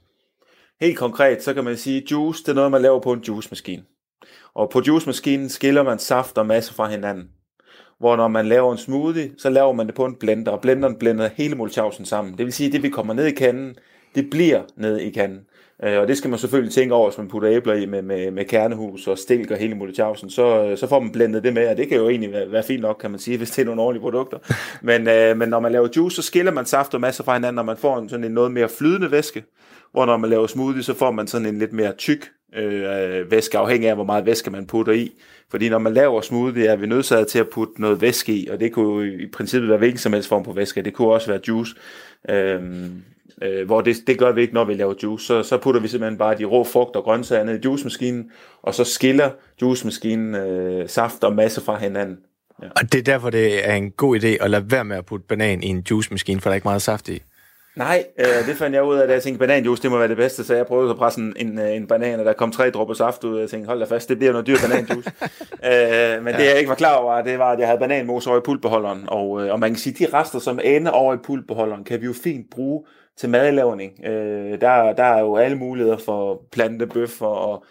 Helt konkret, så kan man sige, at juice, det er noget, man laver på en juicemaskine. Og på juicemaskinen skiller man saft og masse fra hinanden. Hvor når man laver en smoothie, så laver man det på en blender, og blenderen blender hele mulchausen sammen. Det vil sige, at det vi kommer ned i kanden, det bliver ned i kanden. Øh, og det skal man selvfølgelig tænke over, hvis man putter æbler i med, med, med kernehus og stilk og hele multiausen, så, øh, så får man blendet det med, og det kan jo egentlig være, være fint nok, kan man sige, hvis det er nogle ordentlige produkter. Men, øh, men når man laver juice, så skiller man saft og masser fra hinanden, og man får en, sådan en noget mere flydende væske, hvor når man laver smoothie, så får man sådan en lidt mere tyk øh, væske, afhængig af, hvor meget væske man putter i. Fordi når man laver smoothie, er vi nødsaget til at putte noget væske i, og det kunne jo i princippet være hvilken som helst form på væske. Det kunne også være juice, øh, øh, hvor det, det gør vi ikke, når vi laver juice. Så, så putter vi simpelthen bare de rå frugt og grøntsager ned i juicemaskinen, og så skiller juicemaskinen øh, saft og masse fra hinanden. Ja. Og det er derfor, det er en god idé at lade være med at putte banan i en juicemaskine, for der er ikke meget saft i. Nej, øh, det fandt jeg ud af, da jeg tænkte, bananjuice, det må være det bedste, så jeg prøvede at presse en, en, øh, en banan, og der kom tre dråber saft ud, og jeg tænkte, hold da fast, det bliver noget dyr bananjuice. øh, men det jeg ikke var klar over, det var, at jeg havde bananmos over i pultbeholderen, og, øh, og man kan sige, de rester, som ender over i pultbeholderen, kan vi jo fint bruge til madlavning. Øh, der, der er jo alle muligheder for plantebøffer og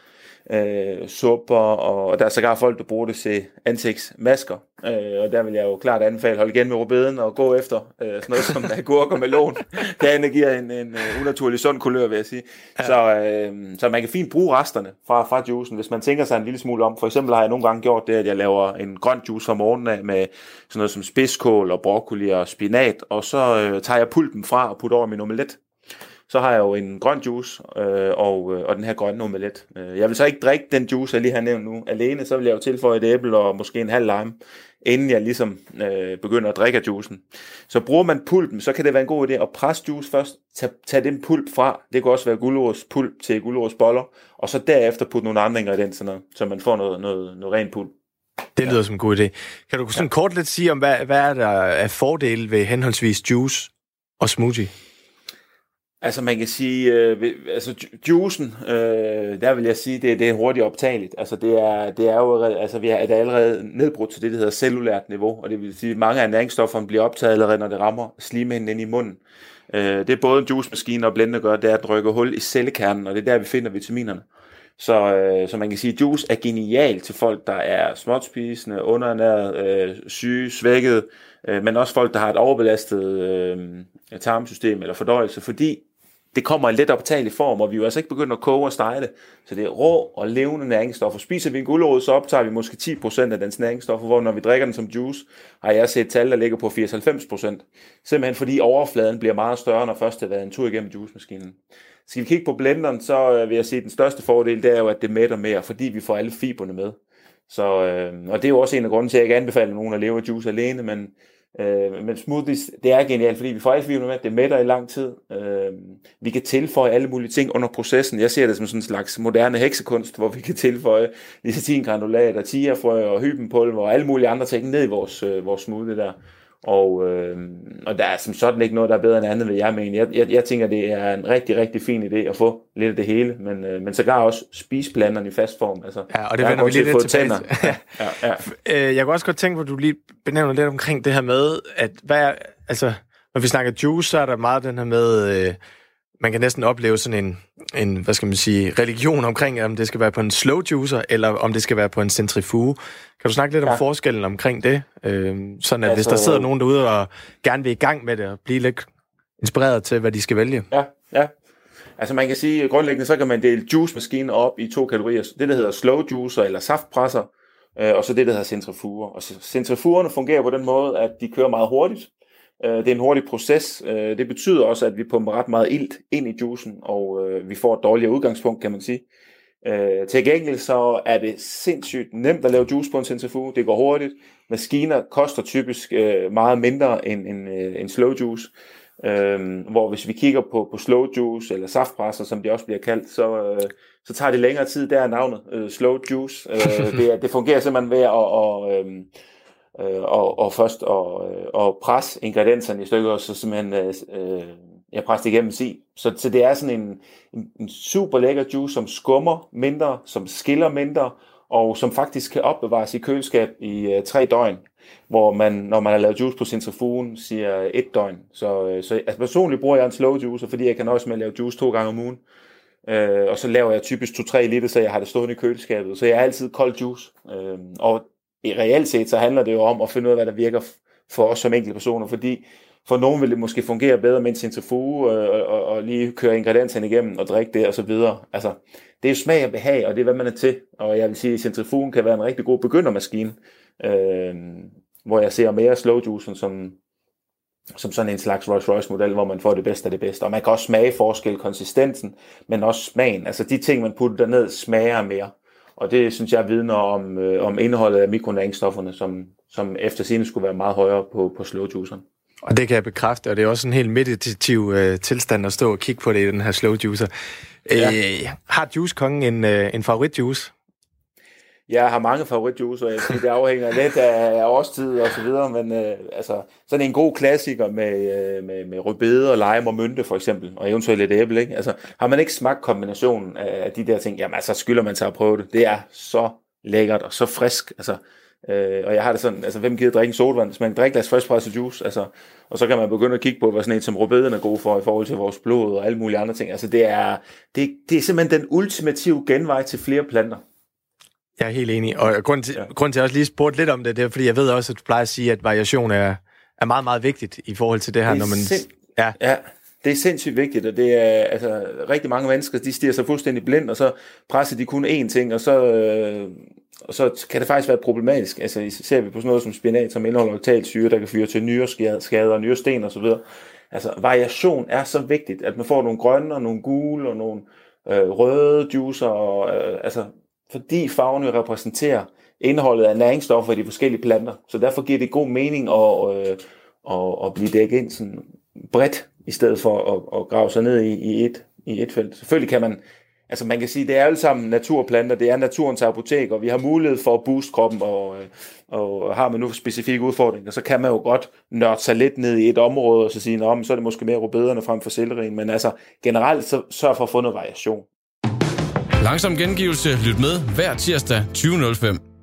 øh, supper, og der er sågar folk, der bruger det til ansigtsmasker. Øh, og der vil jeg jo klart anbefale holde igen med rubeden og gå efter øh, sådan noget som agurk og melon. Det giver en, en uh, unaturlig sund kulør, vil jeg sige. Ja. Så, øh, så man kan fint bruge resterne fra, fra juicen, hvis man tænker sig en lille smule om. For eksempel har jeg nogle gange gjort det, at jeg laver en grøn juice om morgenen af med sådan noget som spidskål og broccoli og spinat, og så øh, tager jeg pulpen fra og putter over min omelet. Så har jeg jo en grøn juice øh, og, øh, og den her grønne omelet. Øh, jeg vil så ikke drikke den juice, jeg lige har nævnt nu, alene. Så vil jeg jo tilføje et æble og måske en halv lime, inden jeg ligesom øh, begynder at drikke af juicen. Så bruger man pulpen, så kan det være en god idé at presse juice først. Tag, tag den pulp fra. Det kan også være gulerods pulp til gulerods boller. Og så derefter putte nogle andre ingredienser, så man får noget, noget, noget rent pulp. Det lyder ja. som en god idé. Kan du sådan ja. kort lidt sige om, hvad, hvad er der af fordele ved henholdsvis juice og smoothie? Altså man kan sige, øh, altså juicen, øh, der vil jeg sige, det, det er hurtigt optageligt. Altså det er, det er jo altså vi er, det er allerede nedbrudt til det, der hedder cellulært niveau, og det vil sige, at mange af næringsstofferne bliver optaget allerede, når det rammer slimhinden ind i munden. Øh, det er både en juicemaskine og blender gør, det er at rykke hul i cellekernen, og det er der, vi finder vitaminerne. Så, øh, så man kan sige, at juice er genial til folk, der er småtspisende, underernæret, øh, syge, svækket, øh, men også folk, der har et overbelastet øh, tarmsystem eller fordøjelse, fordi det kommer i let optagelig form, og vi er jo altså ikke begyndt at koge og stege det. Så det er rå og levende næringsstoffer. Spiser vi en gulerod, så optager vi måske 10% af dens næringsstoffer, hvor når vi drikker den som juice, har jeg set tal, der ligger på 80-90%. Simpelthen fordi overfladen bliver meget større, når først det har været en tur igennem juicemaskinen. Skal vi kigge på blenderen, så øh, vil jeg sige, at den største fordel, det er jo, at det mætter mere, fordi vi får alle fiberne med. Så, øh, og det er jo også en af grunden til, at jeg ikke anbefaler nogen at leve af juice alene, men Øh, men smoothies, det er genialt, fordi vi får alle fiberne med, det mætter i lang tid. Øh, vi kan tilføje alle mulige ting under processen. Jeg ser det som sådan en slags moderne heksekunst, hvor vi kan tilføje granulat, og tiafrø og hybenpulver og alle mulige andre ting ned i vores, øh, vores smoothie der. Og, øh, og der er som sådan ikke noget, der er bedre end andet, vil jeg mene. Jeg, jeg, jeg tænker, det er en rigtig, rigtig fin idé at få lidt af det hele, men, øh, men sågar også spise blanderne i fast form. Altså, ja, og det vender vi lidt, lidt tilbage til. ja, ja, ja. Øh, jeg kunne også godt tænke på, at du lige benævner lidt omkring det her med, at hvad er, altså, når vi snakker juice, så er der meget den her med, øh, man kan næsten opleve sådan en, en, hvad skal man sige, religion omkring, om det skal være på en slow juicer, eller om det skal være på en centrifuge. Kan du snakke lidt ja. om forskellen omkring det? Øh, sådan at altså, hvis der sidder nogen derude og gerne vil i gang med det, og blive lidt inspireret til, hvad de skal vælge. Ja, ja. Altså man kan sige, grundlæggende så kan man dele juicemaskinen op i to kategorier. Det, der hedder slow juicer eller saftpresser, øh, og så det, der hedder centrifuger. Og centrifugerne fungerer på den måde, at de kører meget hurtigt, det er en hurtig proces. Øh, det betyder også, at vi pumper ret meget ilt ind i juicen, og øh, vi får et dårligere udgangspunkt, kan man sige. Til gengæld så er det sindssygt nemt at lave juice på en centrifuge. Det går hurtigt. Maskiner koster typisk meget mindre end en, en slow juice. hvor hvis vi kigger på, på slow juice, eller saftpresser, som det også bliver kaldt, så, så tager det længere tid. Der er navnet slow juice. det, det fungerer simpelthen ved at, at, at øh, og, og først og, øh, og presse ingredienserne i stykker, og så simpelthen øh, øh jeg presser igennem sig. Så, så det er sådan en, en, en super lækker juice, som skummer mindre, som skiller mindre, og som faktisk kan opbevares i køleskab i øh, tre døgn, hvor man, når man har lavet juice på centrifugen, siger et døgn. Så, øh, så altså personligt bruger jeg en slow juicer, fordi jeg kan også med at lave juice to gange om ugen. Øh, og så laver jeg typisk 2-3 liter, så jeg har det stående i køleskabet. Så jeg har altid kold juice. Øh, og reelt set, så handler det jo om at finde ud af, hvad der virker for os som enkelte personer, fordi for nogen vil det måske fungere bedre med en centrifuge øh, og, og, og lige køre ingredienserne igennem og drikke det og så videre. Altså, det er jo smag og behag, og det er, hvad man er til. Og jeg vil sige, at centrifugen kan være en rigtig god begyndermaskine, øh, hvor jeg ser mere slow juicen som, som sådan en slags Rolls Royce model, hvor man får det bedste af det bedste. Og man kan også smage forskel, konsistensen, men også smagen. Altså de ting, man putter derned, smager mere. Og det synes jeg vidner om, øh, om indholdet af mikronæringsstofferne, som, som efter sine skulle være meget højere på, på slow juiceren. Og det kan jeg bekræfte, og det er også en helt meditativ øh, tilstand at stå og kigge på det i den her slow juicer. Ja. Øh, har juicekongen en, øh, en favoritjuice? Jeg har mange favoritjuicer, jeg siger, det afhænger lidt af årstid og så videre, men øh, altså, sådan en god klassiker med, øh, med, med rødbede og lime og mynte for eksempel, og eventuelt lidt æble, ikke? Altså, har man ikke smagt kombinationen af, af de der ting, jamen altså skylder man sig at prøve det. Det er så lækkert og så frisk. Altså, Øh, og jeg har det sådan, altså hvem gider drikke en sodavand, hvis man drikker drikke glas friskpresset juice, altså, og så kan man begynde at kigge på, hvad sådan en som rødbeden er god for i forhold til vores blod og alle mulige andre ting. Altså det er, det, det er simpelthen den ultimative genvej til flere planter. Jeg er helt enig, og grund til, ja. grund til at jeg også lige spurgte lidt om det, det er, fordi jeg ved også, at du plejer at sige, at variation er, er meget, meget vigtigt i forhold til det her, det når man... Sind... Ja. ja, det er sindssygt vigtigt, og det er, altså, rigtig mange mennesker, de stiger sig fuldstændig blind, og så presser de kun én ting, og så, øh, og så kan det faktisk være problematisk. Altså, ser vi på sådan noget som spinat, som indeholder oktalsyre, der kan fyre til nyreskader, nyresten og så videre. Altså, variation er så vigtigt, at man får nogle grønne og nogle gule og nogle øh, røde juicer, og, øh, altså, fordi farverne repræsenterer indholdet af næringsstoffer i de forskellige planter. Så derfor giver det god mening at, øh, at, at blive dækket ind sådan bredt, i stedet for at, at grave sig ned i, i, et, i et felt. Selvfølgelig kan man, altså man kan sige, det er alle sammen naturplanter, det er naturens apotek, og vi har mulighed for at booste kroppen, og, øh, og har man nu specifikke udfordringer, så kan man jo godt nørde sig lidt ned i et område, og så sige, så er det måske mere rubederne frem for sellerien, men altså generelt så sørg for at få noget variation. Langsom gengivelse. Lyt med hver tirsdag 20.05.